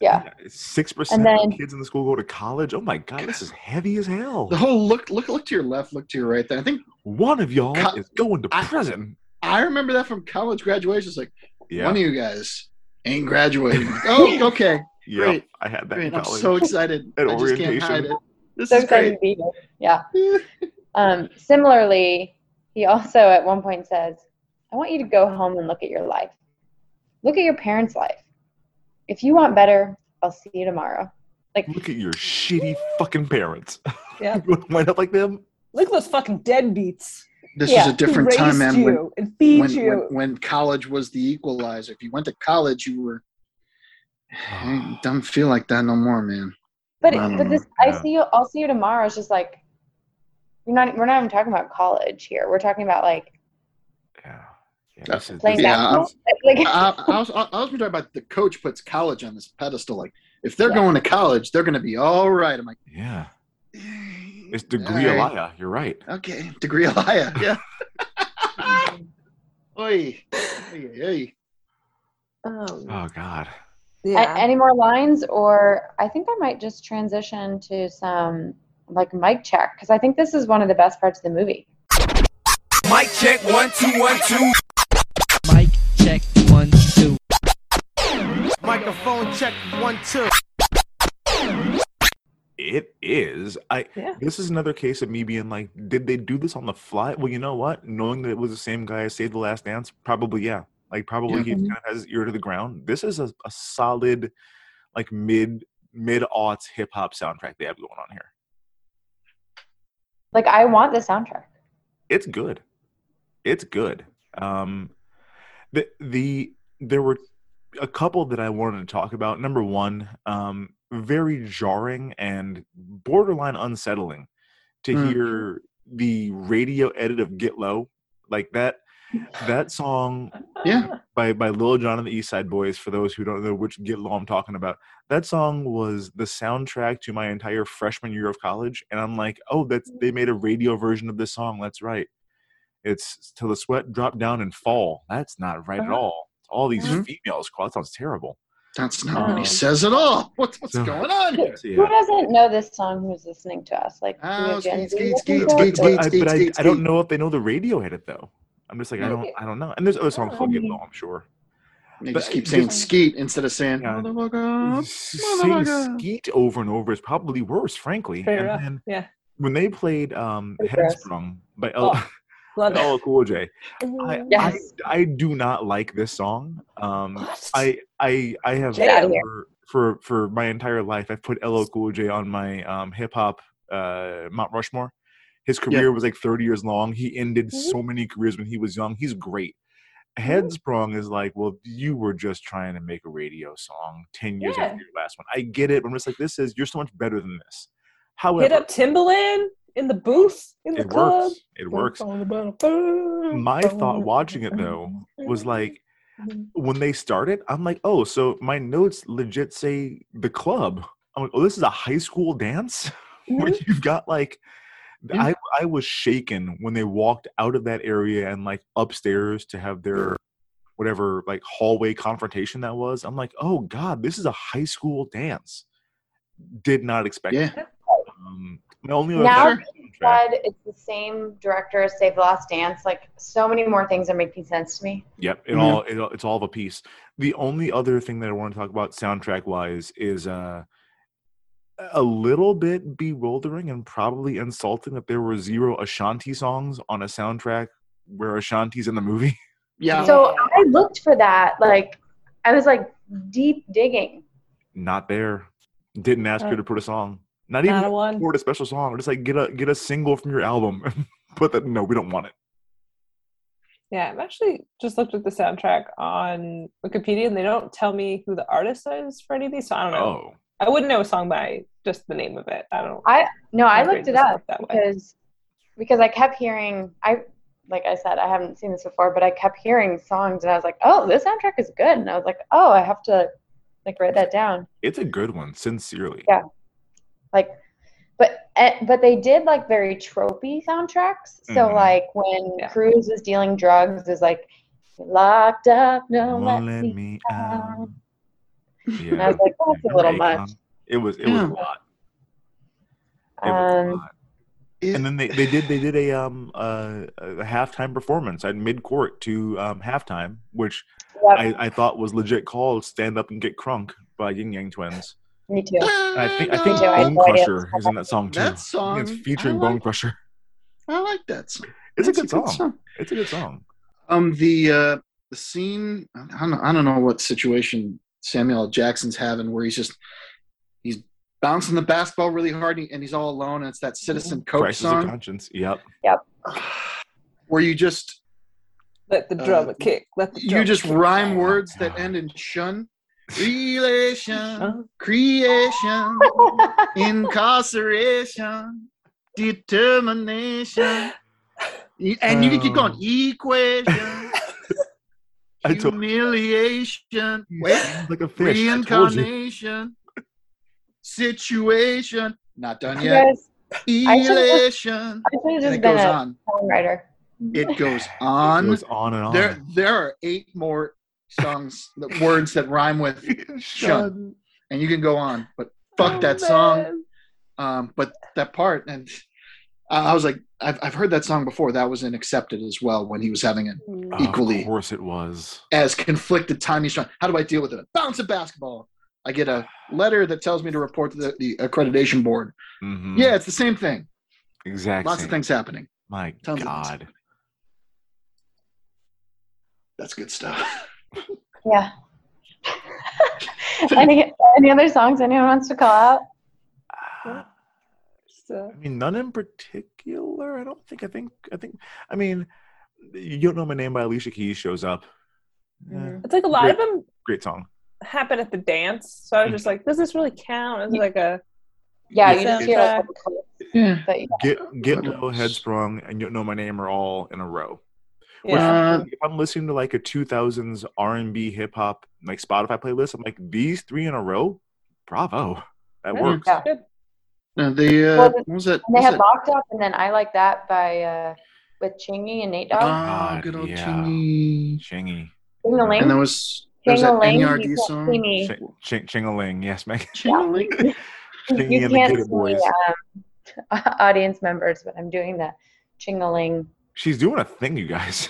Yeah. Six percent And of then- kids in the school go to college. Oh my god, this is heavy as hell. The whole look, look, look to your left, look to your right. There. I think One of y'all Co- is going to I- prison. I remember that from college graduation. It's like Yeah. one of you guys ain't graduating. Oh, okay, yeah. great. I had that great. in I'm so excited. At I just can't orientation. hide it. This so is excited great. to be here. Yeah. Um, similarly, he also at one point says, I want you to go home and look at your life. Look at your parents' life. If you want better, I'll see you tomorrow. Like, Look at your shitty fucking parents. Yeah. you wind up like them? Look at those fucking deadbeats. This Yeah, was a different time, man. When, and when, you. when, when college was the equalizer. If you went to college, you were. It doesn't feel like that no more, man. but I but this, I see you. I'll see you tomorrow. It's just like, we're not. We're not even talking about college here. We're talking about like Yeah. Yeah. That's- This is, playing this Yeah, basketball. Like, I, I was, I was talking about the coach puts college on this pedestal. Like, if they're Yeah. going to college, they're going to be all right. I'm like, yeah. It's degree all right. Elia. You're right. Okay, degree Elia. Yeah. Oi. Oi, oi. Um, Oh God. A- yeah. any more lines, or I think I might just transition to some like mic check because I think this is one of the best parts of the movie. Mic check one two one two. Microphone check one two. It is. I. Yeah. This is another case of me being like, did they do this on the fly? Well, you know what? Knowing that it was the same guy I saved the Last Dance, probably yeah. Like probably Yeah. he kind of has his ear to the ground. This is a, a solid, like mid mid aughts hip hop soundtrack they have going on here. Like I want the soundtrack. it's good. It's good. Um, the the there were a couple that I wanted to talk about. Number one, um, very jarring and borderline unsettling to Mm. hear the radio edit of "Get Low" like that. That song Yeah. by by Lil Jon and the East Side Boys. For those who don't know which Get Low I'm talking about, that song was the soundtrack to my entire freshman year of college. And I'm like, oh, that's they made a radio version of this song. That's right. It's till the sweat drop down and fall. That's not right at Uh-huh. all. All these Mhm. females. That sounds terrible. That's not what Um, he says at all. What's, what's So- going on here? So, Who doesn't know this song? Who's listening to us? Like, Oh, have Gen skeet, Z skeet, listening skeet, to us, skeet, or- But, I, skeet, but I, I don't know if they know the radio edit though. I'm just like I don't I don't know. And there's other songs called Get Low. I'm sure. They But just keep saying just- skeet instead of saying Yeah. motherfucker. saying skeet over and over is probably worse, frankly. Fair and enough. then Yeah. when they played um, Pretty. Headsprung by L- Oh, Love by it. LL Cool J, I, Yes. I I do not like this song. Um, What? I I I have Get outta here. for, for for my entire life I've put LL Cool J on my um, hip hop uh, Mount Rushmore. His career was like 30 years long. He ended so many careers when he was young. He's great. Headsprung is like, well, you were just trying to make a radio song 10 years Yeah. after your last one. I get it. But I'm just like, this is, you're so much better than this. However, Hit However, up Timbaland in the booth in the it club. works. It works. My thought watching it though was like, when they started, I'm like, oh, so my notes legit say the club. I'm like, oh, this is a high school dance where mm-hmm. you've got like, mm-hmm. I I was shaken when they walked out of that area and like upstairs to have their mm-hmm. whatever like hallway confrontation that was. I'm like, oh god, this is a high school dance. Did not expect. Yeah. It. Um, my only other Now that said it's the same director as Save the Last Dance, like so many more things are making sense to me. Yep, it Mhm. all it, it's all of a piece. The only other thing that I want to talk about soundtrack wise is uh a little bit bewildering and probably insulting that there were zero Ashanti songs on a soundtrack where Ashanti's in the movie. Yeah. So I looked for that. Like I was like deep digging. Not there. Didn't ask her Oh. to put a song. Not even Not a one. record a special song. Or just like get a get a single from your album. Put that. No, we don't want it. Yeah, I've actually just looked at the soundtrack on Wikipedia, and they don't tell me who the artist is for any of these. So I don't know. Oh, I wouldn't know a song by just the name of it. I don't. I no, I looked it up that way. because because I kept hearing I like I said I haven't seen this before, but I kept hearing songs and I was like, oh, this soundtrack is good, and I was like, oh, I have to like write that down. it's a good one. Sincerely. Yeah. Like, but eh, but they did like very tropey soundtracks. So Mhm. like when Yeah. Cruz is dealing drugs, is like locked up, no let let me. me out. out. And I Yeah. was like, that's a little much. It was. It was Yeah. a lot. It was a Um, lot. and then they, they did they did a um uh, a halftime performance at mid court to um halftime, which Yep. I, I thought was legit called "Stand Up and Get Crunk" by Ying Yang Twins. Me too. And I think I think Me too. I Bone had no idea. Crusher is in that song too. That song, it's featuring like- Bone Crusher. I like that song. It's a That's good song. It's a good song. Um, the uh, the scene. I don't, know, I don't know what situation Samuel L. Jackson's having where he's just he's bouncing the basketball really hard and he's all alone. And it's that Citizen Cope Crisis of song Conscience. Yep. Yep. Where you just Let the Uh, kick. Let the you just kick. rhyme Oh, words that end in shun. Relation, creation, incarceration, determination. And you can keep going. Um, Equation, humiliation. Wait, like a fish. I told you. reincarnation, situation. Not done yet. Elation. And it goes on. songwriter. It goes on. It goes on and on. There, there are eight more songs, the words that rhyme with shun, and you can go on. But fuck Oh, that song. Um, but that part, and I I was like, I've, I've heard that song before. That was in Accepted as well when he was having an Oh, equally- Of course it was. as conflicted time he's trying. How do I deal with it? Bounce a basketball. I get a letter that tells me to report to the, the accreditation board. Mhm. Yeah, it's the same thing. Exactly. Lots of things happening. My Tons of things. God. That's good stuff. Yeah. any any other songs anyone wants to call out? So, I mean, none in particular. I don't think. I think. I think. I mean, you don't know my name by Alicia Keys shows up. Eh, it's like a lot of them great song. happen at the dance. So I was just like, does this really count? Is it like a Yeah, Yeah, you just hear like, Yeah. but yeah. Get Get Low, Headsprung, and You Don't Know My Name are all in a row. Which, yeah? Uh, if I'm listening to like a 2000s R&B hip hop like Spotify playlist, I'm like these three in a row. Bravo, that Yeah. works. Yeah. Good. uh, the uh, Well, what was that? And they had that? Locked Up, and then I Like That by uh, with Chingy and Nate Dogg. Ah, God, good old yeah. Chingy. Chingy, Ding-a-ling. And there was there was that Ding-a-ling, you NERD song. see me. Ching, ching, ching-a-ling, yes, Meg. Chingy. Chingy you and can't Get It see Boys. um, audience members, but I'm doing the chingaling. She's doing a thing, you guys.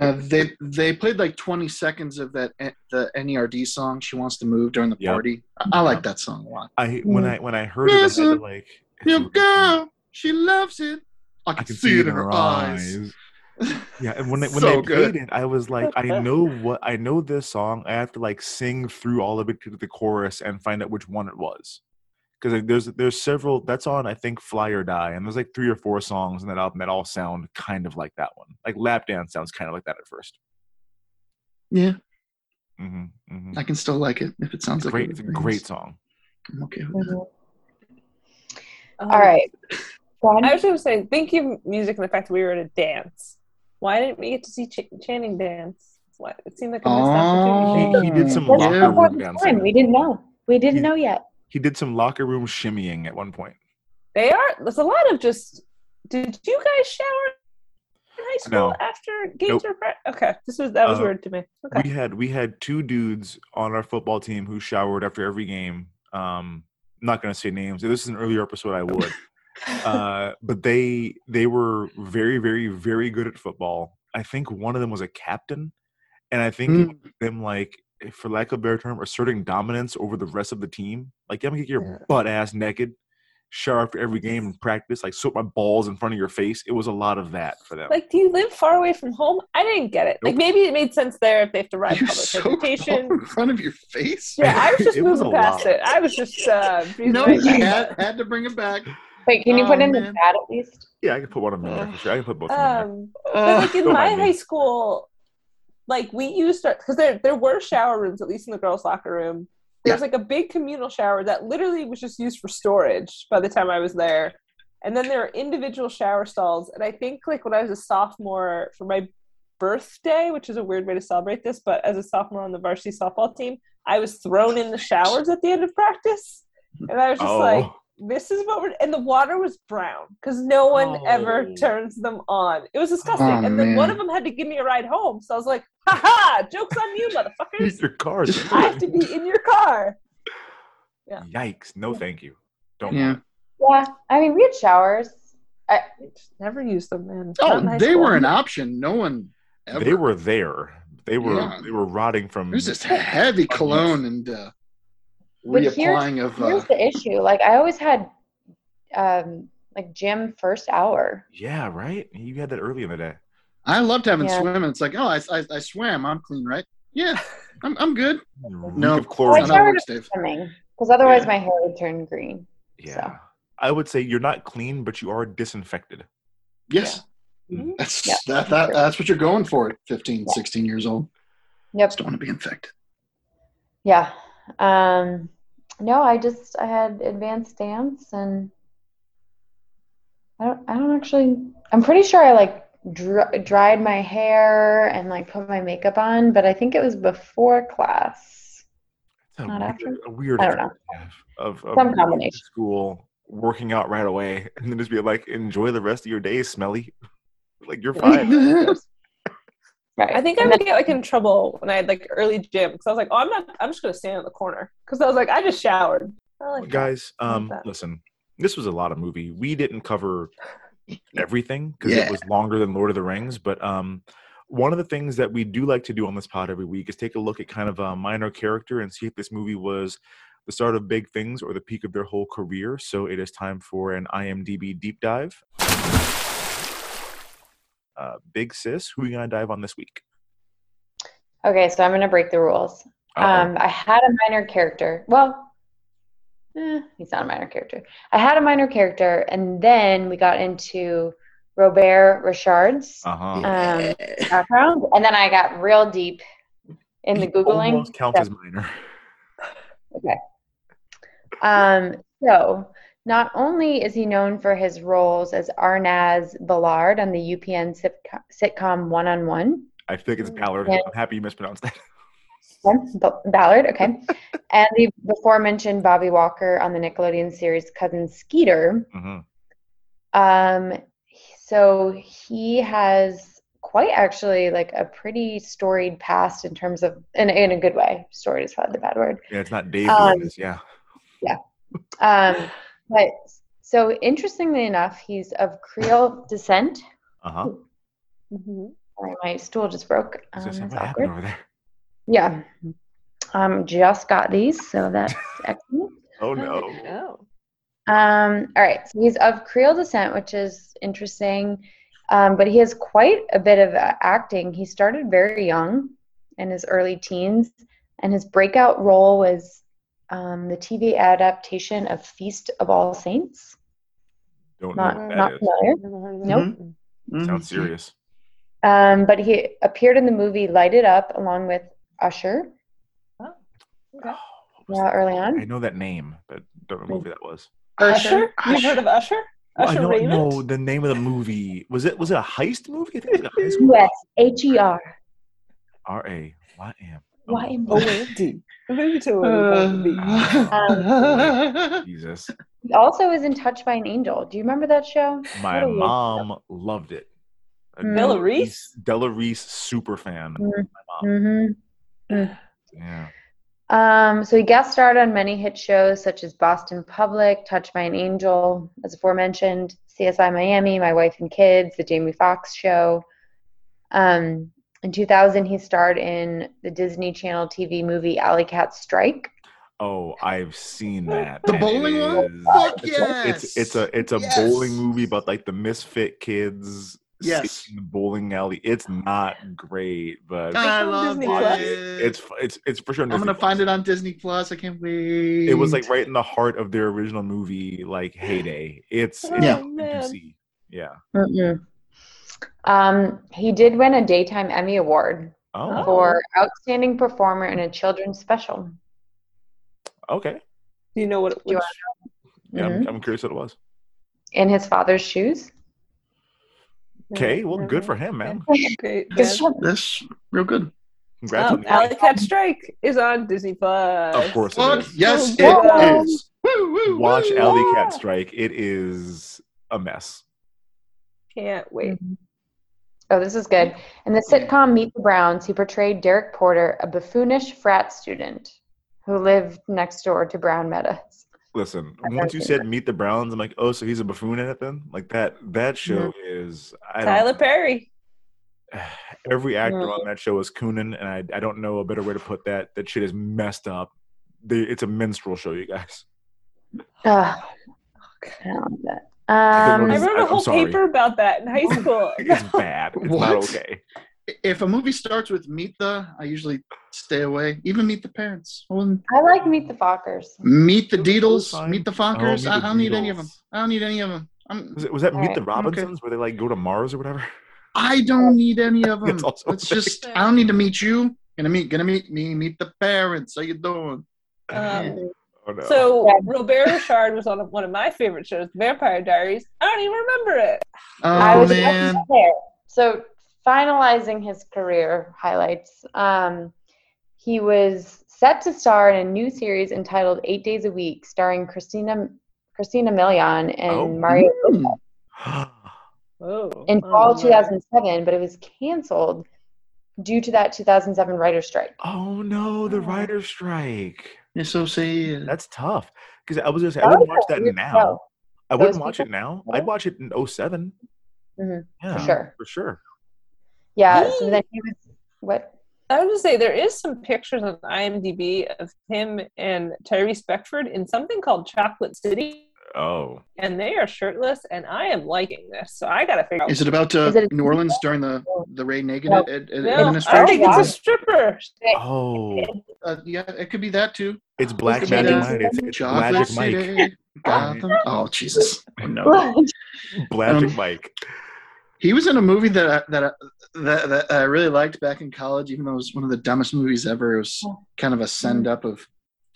Uh, they they played like 20 seconds of that eh, the NERD song. She wants to move during the Yep. party. I, I like that song a lot. I when I when I heard it, I had to like Your girl, she loves it. I can, I can see, it in her eyes. Yeah, and when they, when So they good. played it, I was like, I know what I know this song. I have to like sing through all of it to the chorus and find out which one it was, because there's there's several that's on I think Fly or Die, and there's like three or four songs in that album that all sound kind of like that one. Like Lap Dance sounds kind of like that at first. Yeah, hmm hmm I can still like it if it sounds like great, it's a great song. I'm okay with that. All right. I was going to say, thank you, music, and the fact that we were at a dance. Why didn't we get to see Ch- Channing dance? Why? It seemed like a missed opportunity. He, he did some That's locker room dancing. We didn't know. We didn't know yet. He did some locker room shimmying at one point. They are. There's a lot of just. Did you guys shower in high school No. after games Nope. were? Pre- okay, this was that was Uh, weird to me. Okay. We had we had two dudes on our football team who showered after every game. Um, I'm not gonna say names. If this is an earlier episode, I would. uh, but they they were very very very good at football. I think one of them was a captain, and I think it was them like, for lack of a better term, asserting dominance over the rest of the team. Like, I'm gonna get your butt ass naked, shower after every game and practice, like soap my balls in front of your face. It was a lot of that for them. Like, do you live far away from home? I didn't get it. Like, maybe it made sense there if they have to ride You public soaked transportation. in front of your face. Yeah, I was just It was moving past lot. it. I was just uh, No, right you by had, had to bring it back. Wait, can you Oh, put in the man. chat at least? yeah, I can put one of them in there for sure. I can put both of them in Um, but like in Don't my high school, like we used our because there there were shower rooms at least in the girls' locker room. There was like a big communal shower that literally was just used for storage by the time I was there, and then there were individual shower stalls. And I think like when I was a sophomore for my birthday, which is a weird way to celebrate this, but as a sophomore on the varsity softball team, I was thrown in the showers at the end of practice, and I was just Oh. like this is what we're and the water was brown because no one ever Oh. turns them on it was disgusting Oh, and then one of them had to give me a ride home so i was like ha ha jokes on you motherfuckers Your car. i have to be in your car Yeah. Yikes! No, thank you. Don't. Yeah. Yeah. I mean, we had showers. I, never used them man Oh, Not they school. were an option. No one ever. They were there. They were. Yeah. They were rotting from. There's this heavy cologne and uh, but here's, reapplying of. here's Uh, the issue. Like, I always had um, like gym first hour. Yeah, right. You had that early in the day. I loved having Yeah. swim. It's like, oh, I, I, I swam. I'm clean, right? Yeah, I'm, I'm good. No, of I chlorine. not how it showered works, after Dave. swimming because otherwise Yeah. my hair would turn green. Yeah. I would say you're not clean, but you are disinfected. Yes. Mhm. That's Yeah. that, that that's what you're going for at 15, 16 years old. Yep. Just don't want to be infected. Yeah. Um, no, I just I had advanced dance and I don't I don't actually I'm pretty sure I like dr- dried my hair and like put my makeup on, but I think it was before class. It's a Not weird, after? a weird I don't know. effect to have of, of Some combination. school, working out right away, and then just be like, enjoy the rest of your day, smelly. like you're fine. Right. I think I And would then- get like in trouble when I had like early gym because I was like, oh, I'm not. I'm just gonna stand in the corner because I was like, I just showered. I like guys I um that. listen this was a lot of movie we didn't cover everything because Yeah. it was longer than lord of the rings but um one of the things that we do like to do on this pod every week is take a look at kind of a minor character and see if this movie was the start of big things or the peak of their whole career so it is time for an imdb deep dive uh, big sis who are you gonna dive on this week Okay, so I'm gonna break the rules. Um, I had a minor character. Well, eh, he's not a minor character. I had a minor character, and then we got into Robert Ri'chard's uh-huh um, background, and then I got real deep in the googling. almost counts as minor Okay. Um, so not only is he known for his roles as Arnaz Ballard on the UPN sitcom, One on One, i think it's ballard Yeah. i'm happy you mispronounced that Ballard, okay, and the before mentioned Bobby Walker on the Nickelodeon series Cousin Skeeter. Mhm. Um, so he has quite actually like a pretty storied past in terms of in, in a good way. Storied is probably the bad word. yeah it's not dave Um, this yeah Um, but so interestingly enough, he's of Creole descent. uh-huh Mhm. Sorry, my stool just broke. I was Um, gonna say, that's what happened over there Yeah. Um, just got these, so that's excellent. oh no Oh. Um, all right, so he's of Creole descent, which is interesting. Um, but he has quite a bit of uh, acting. He started very young in his early teens, and his breakout role was um, the TV adaptation of Feast of All Saints. Don't Not know what that not is. familiar. Never heard of Nope. that. Sounds serious. Um, but he appeared in the movie Light It Up along with Usher. Oh, Okay. Yeah, early on. I know that name, but don't know what movie that was. Usher? You've heard of Usher? Well, I Usher know, no, the name of the movie was it? Was it a heist movie? I think it was a heist movie. Yes, H E R. R A Y M. Y M. Oh, wait. Maybe to Um, Jesus, he also is in touch by an Angel. Do you remember that show? my What a mom loved it. A Mm. Bella Reese? Della Reese super fan. Mm. My mom. Mm-hmm. Yeah. Um, so he guest starred on many hit shows such as Boston Public, Touched by an Angel, as aforementioned, CSI Miami, My Wife and Kids, The Jamie Foxx Show. Um, in 2000, he starred in the Disney Channel TV movie Alley Cat Strike. Oh, I've seen that. The bowling it one? is- Fuck it's, a- it's it's a it's a yes! bowling movie about like the misfit kids. Yes. in the bowling alley. It's not great, but I on love Disney it. It's it's it's for sure. I'm Disney gonna Plus. find it on Disney Plus. I can't wait. It was like right in the heart of their original movie, like heyday. It's, oh, it's Yeah. you can Yeah. Um, he did win a Daytime Emmy Award Oh, for Outstanding Performer in a Children's Special. okay. Do you know what it Do you was? Yeah, I'm, Mhm. I'm curious what it was. In his father's shoes. Okay, well, good for him, man. Okay. Good then. This real good. Congrats Um, Alley Cat Strike is on Disney Plus. Of course it Fuck is. yes, So it good. is. Woo, woo, Watch woo. Alley Cat Strike. It is a mess. Can't wait. Oh, this is good. In the sitcom Meet the Browns, he portrayed Derek Porter, a buffoonish frat student who lived next door to Brown Meadows. Listen, I've once you never said Meet the Browns, I'm like, oh, so he's a buffoon in it then? Like that that show is I Tyler don't, Perry. every actor Mm. on that show is Coonan, and I, I don't know a better way to put that. That shit is messed up. They, it's a minstrel show, you guys. Ugh. I don't like that. I Um, didn't I wrote a I'm whole paper about that in high school. It's bad. It's not okay. If a movie starts with Meet the, I usually stay away. Even Meet the Parents. Well, I like Meet the Fockers. Meet the It Deedles. Meet the Oh, Meet I, the I don't need any of them. I don't need any of them. I'm, Was, it, was that Meet the Alright, Robinsons where they like go to Mars or whatever? I don't need any of them. It's also It's just I don't need to meet you. Gonna meet. Gonna meet me. Meet the parents. How you doing? Um, Oh, no. so Yeah. Robert Ri'chard was on one of my favorite shows, Vampire Diaries. I don't even remember it. Oh I was man. there. So finalizing his career highlights, um, he was set to star in a new series entitled Eight Days a Week, starring Christina Christina Milian and Oh. Mario Mm. Oh, in fall don't 2007, but it was canceled due to that 2007 writer's strike. oh no, the writer's strike. It's so sad. That's tough. Because I was gonna say I wouldn't watch that now. show. I wouldn't watch it now. I'd watch it in 07. Mhm, Yeah, sure. For sure. Yeah, so then he was what? I would just say there is some pictures on IMDb of him and Tyrese Beckford in something called Chocolate City, Oh. and they are shirtless, and I am liking this. So I gotta figure out. Is it about uh, Is it New Orleans during the the Ray Nagin No. ad- ad- No, I administration? think it's a stripper. Oh. Uh, yeah, it could be that too. It's Black it Magic Mike. It's, it's Chocolate Magic Mike. Gotham. Oh Jesus! No. Magic Um, Mike. He was in a movie that I, that, I, that that I really liked back in college, even though it was one of the dumbest movies ever. It was kind of a send up of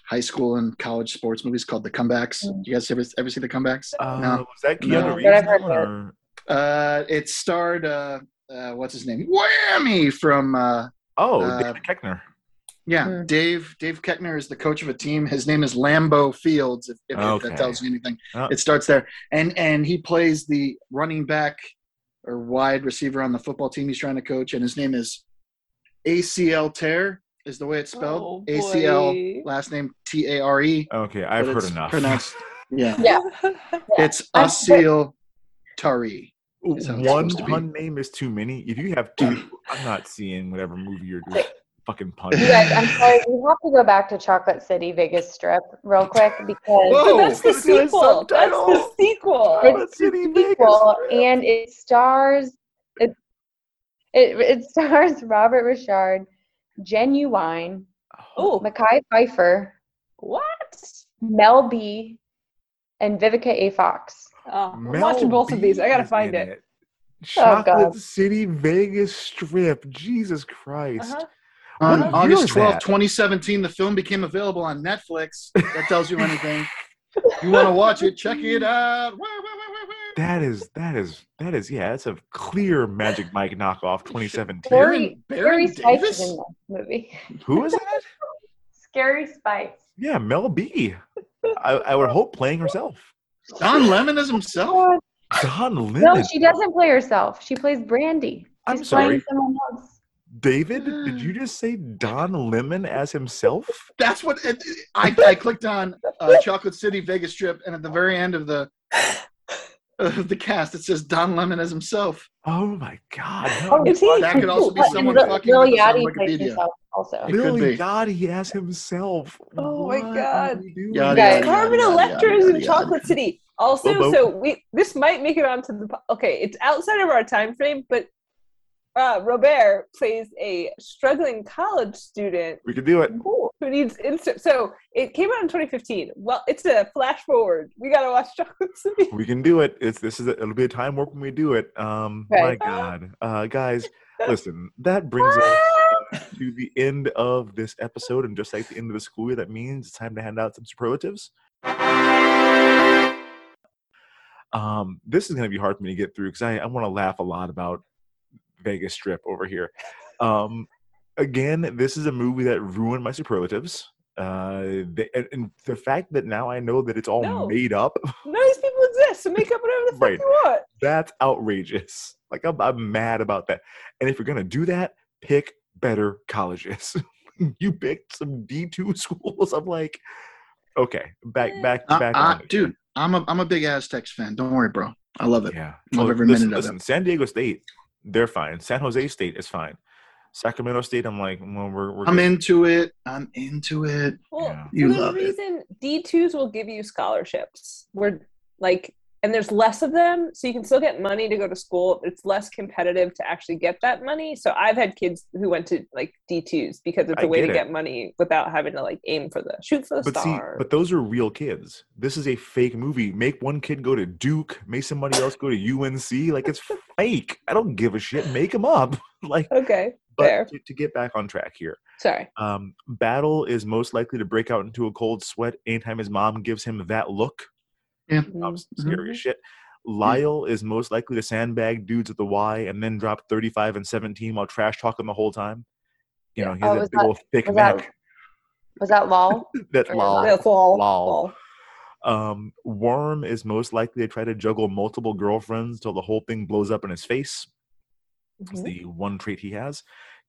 high school and college sports movies called The Comebacks. You guys ever ever see The Comebacks? Uh, no. Was that Keanu No. Reeves? But I've heard one, or- Uh, it starred uh, uh, what's his name? Whammy from uh, Oh, Uh, David Koechner. Yeah, Hmm. Dave Dave Koechner is the coach of a team. His name is Lambeau Fields. If, if, if Okay. that tells you anything, Oh. it starts there, and and he plays the running back or wide receiver on the football team he's trying to coach, and his name is ACL Tear is the way it's spelled. Oh, ACL last name T A R E. Okay, I've heard enough. Pronounced, yeah, Yeah. it's I'm- Asil Tari. is One supposed to be. pun name is too many. If you have two, I'm not seeing whatever movie you're doing. Fucking pun. You guys, I'm sorry. We have to go back to Chocolate City Vegas Strip real quick because Whoa. That's the Let's do sequel. That's the sequel. it's City a sequel and it stars it, it it stars Robert Ri'chard, Ginuwine, Oh, Mekhi Phifer, what? Mel B, and Vivica A. Fox. Oh, I'm watching both of these. I gotta find in it. Chocolate God. City Vegas Strip. Jesus Christ. Uh-huh. On What August is 12th, that? 2017, the film became available on Netflix. That tells you anything. you want to watch it? Check it out. That is that is that is yeah, that's a clear Magic Mike knockoff 2017. Scary, Baron Scary Spice Davis? is in this movie. Who is that? Scary Spice. Yeah, Mel B. I, I would hope playing herself. Don Lemon is himself. Don Lemon. No, she doesn't play herself. She plays Brandy. I'm sorry. playing someone else. David, did you just say Don Lemon as himself? That's what it, I, I clicked on uh, Chocolate City Vegas Strip, and at the very end of the of the cast, it says Don Lemon as himself. Oh my god. Oh, is he? That could also be someone Lil- fucking Lil with us on Yachty plays Wikipedia. himself also. It could Lil. Yachty as himself. Oh my What God. are we doing? Guys. yada, Carmen Electra is in Chocolate. City. Also, Bobo. so we this might make it onto the okay. It's outside of our time frame, but uh, Robert plays a struggling college student We could do it. who needs instant. So it came out in 2015. Well, it's a flash forward. We gotta watch Chocolate City. We can do it. It's this is a, it'll be a time warp when we do it. Um my god. Uh guys, listen, that brings us uh, to the end of this episode and just like the end of the school year that means it's time to hand out some superlatives. Um this is going to be hard for me to get through cuz I I want to laugh a lot about Vegas Strip over here. Um again, this is a movie that ruined my superlatives. Uh, the, and, and the fact that now I know that it's all No. made up None these people exist, so make up whatever the fuck Right. you want. That's outrageous. Like I'm, I'm mad about that. And if you're gonna do that, pick better colleges. you picked some D two schools. I'm like, okay, back back Uh, back uh, on dude, I'm a I'm a big Aztecs fan. Don't worry, bro. I love it. Yeah, Love Well, every listen, minute of listen, it. San Diego State, they're fine. San Jose State is fine. Sacramento State, I'm like, well, we're, we're I'm good. into it. I'm into it. Well, Yeah. You there's a love it. reason D twos will give you scholarships. We're like, and there's less of them, so you can still get money to go to school. It's less competitive to actually get that money. So I've had kids who went to like D twos because it's I a way get to it. get money without having to like aim for the shoot for the But see, star. but those are real kids. This is a fake movie. Make one kid go to Duke, make somebody else go to UNC. Like it's fake. I don't give a shit. Make them up. like, okay, but to, to get back on track here, Sorry. Um, Battle is most likely to break out into a cold sweat anytime his mom gives him that look. Yeah. Mom's Mm-hmm. scary as shit. Lyle is most likely to sandbag dudes at the Y and then drop 35 and 17 while trash talking the whole time. You know, he Oh, a was big that- old thick was that- neck. Was that lol? That's or lol. That's all. lol. all. Um, Worm is most likely to try to juggle multiple girlfriends till the whole thing blows up in his face. It's Mhm. the one trait he has.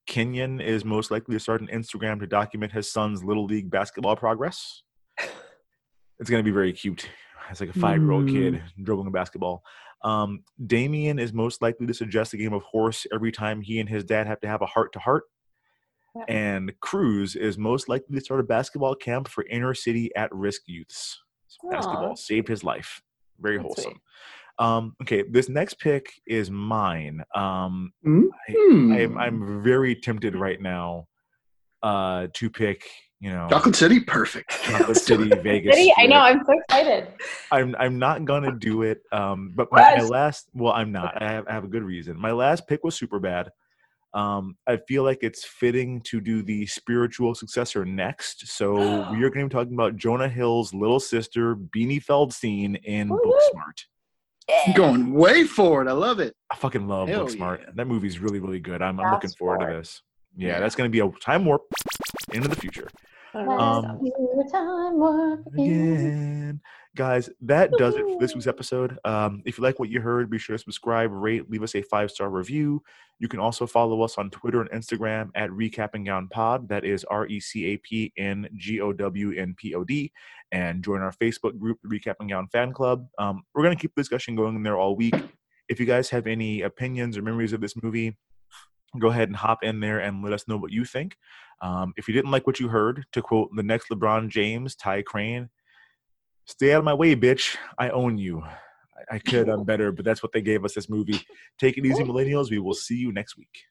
Kenyon is most likely to start an Instagram to document his son's little league basketball progress. It's gonna be very cute. It's like a five-year-old kid dribbling a basketball. Um, Damien is most likely to suggest a game of horse every time he and his dad have to have a heart-to-heart. Yeah. And Cruz is most likely to start a basketball camp for inner city at-risk youths. So basketball saved his life. Very That's sweet. wholesome. Um, okay, this next pick is mine. Um, Hmm. I'm I'm very tempted right now uh to pick, you know, Chocolate City, perfect. Chocolate City, Vegas. City, I know. I'm so excited. I'm I'm not gonna do it. Um, but my, my last well, I'm not. I have, I have a good reason. My last pick was super bad. Um, I feel like it's fitting to do the spiritual successor next. So we are going to be talking about Jonah Hill's little sister, Beanie Feldstein, in Woo-hoo. Booksmart. I'm going way forward. I love it. I fucking love Hell Booksmart. yeah. That movie's really, really good. I'm, I'm looking Fast forward to this. Yeah, Yeah. that's going to be a time warp into the future. I don't know. Um, time again. Again. Guys, that does it for this week's episode. Um, if you like what you heard, be sure to subscribe, rate, leave us a five star review. You can also follow us on Twitter and Instagram at Recapping Gown Pod. That is R E C A P N G O W N P O D. And join our Facebook group, the Recapping Gown Fan Club. Um, we're going to keep the discussion going in there all week. If you guys have any opinions or memories of this movie, go ahead and hop in there and let us know what you think. Um, if you didn't like what you heard, to quote the next LeBron James, Ty Crane, stay out of my way, bitch. I own you. I, I could have done better, but that's what they gave us this movie. Take it easy, millennials. We will see you next week.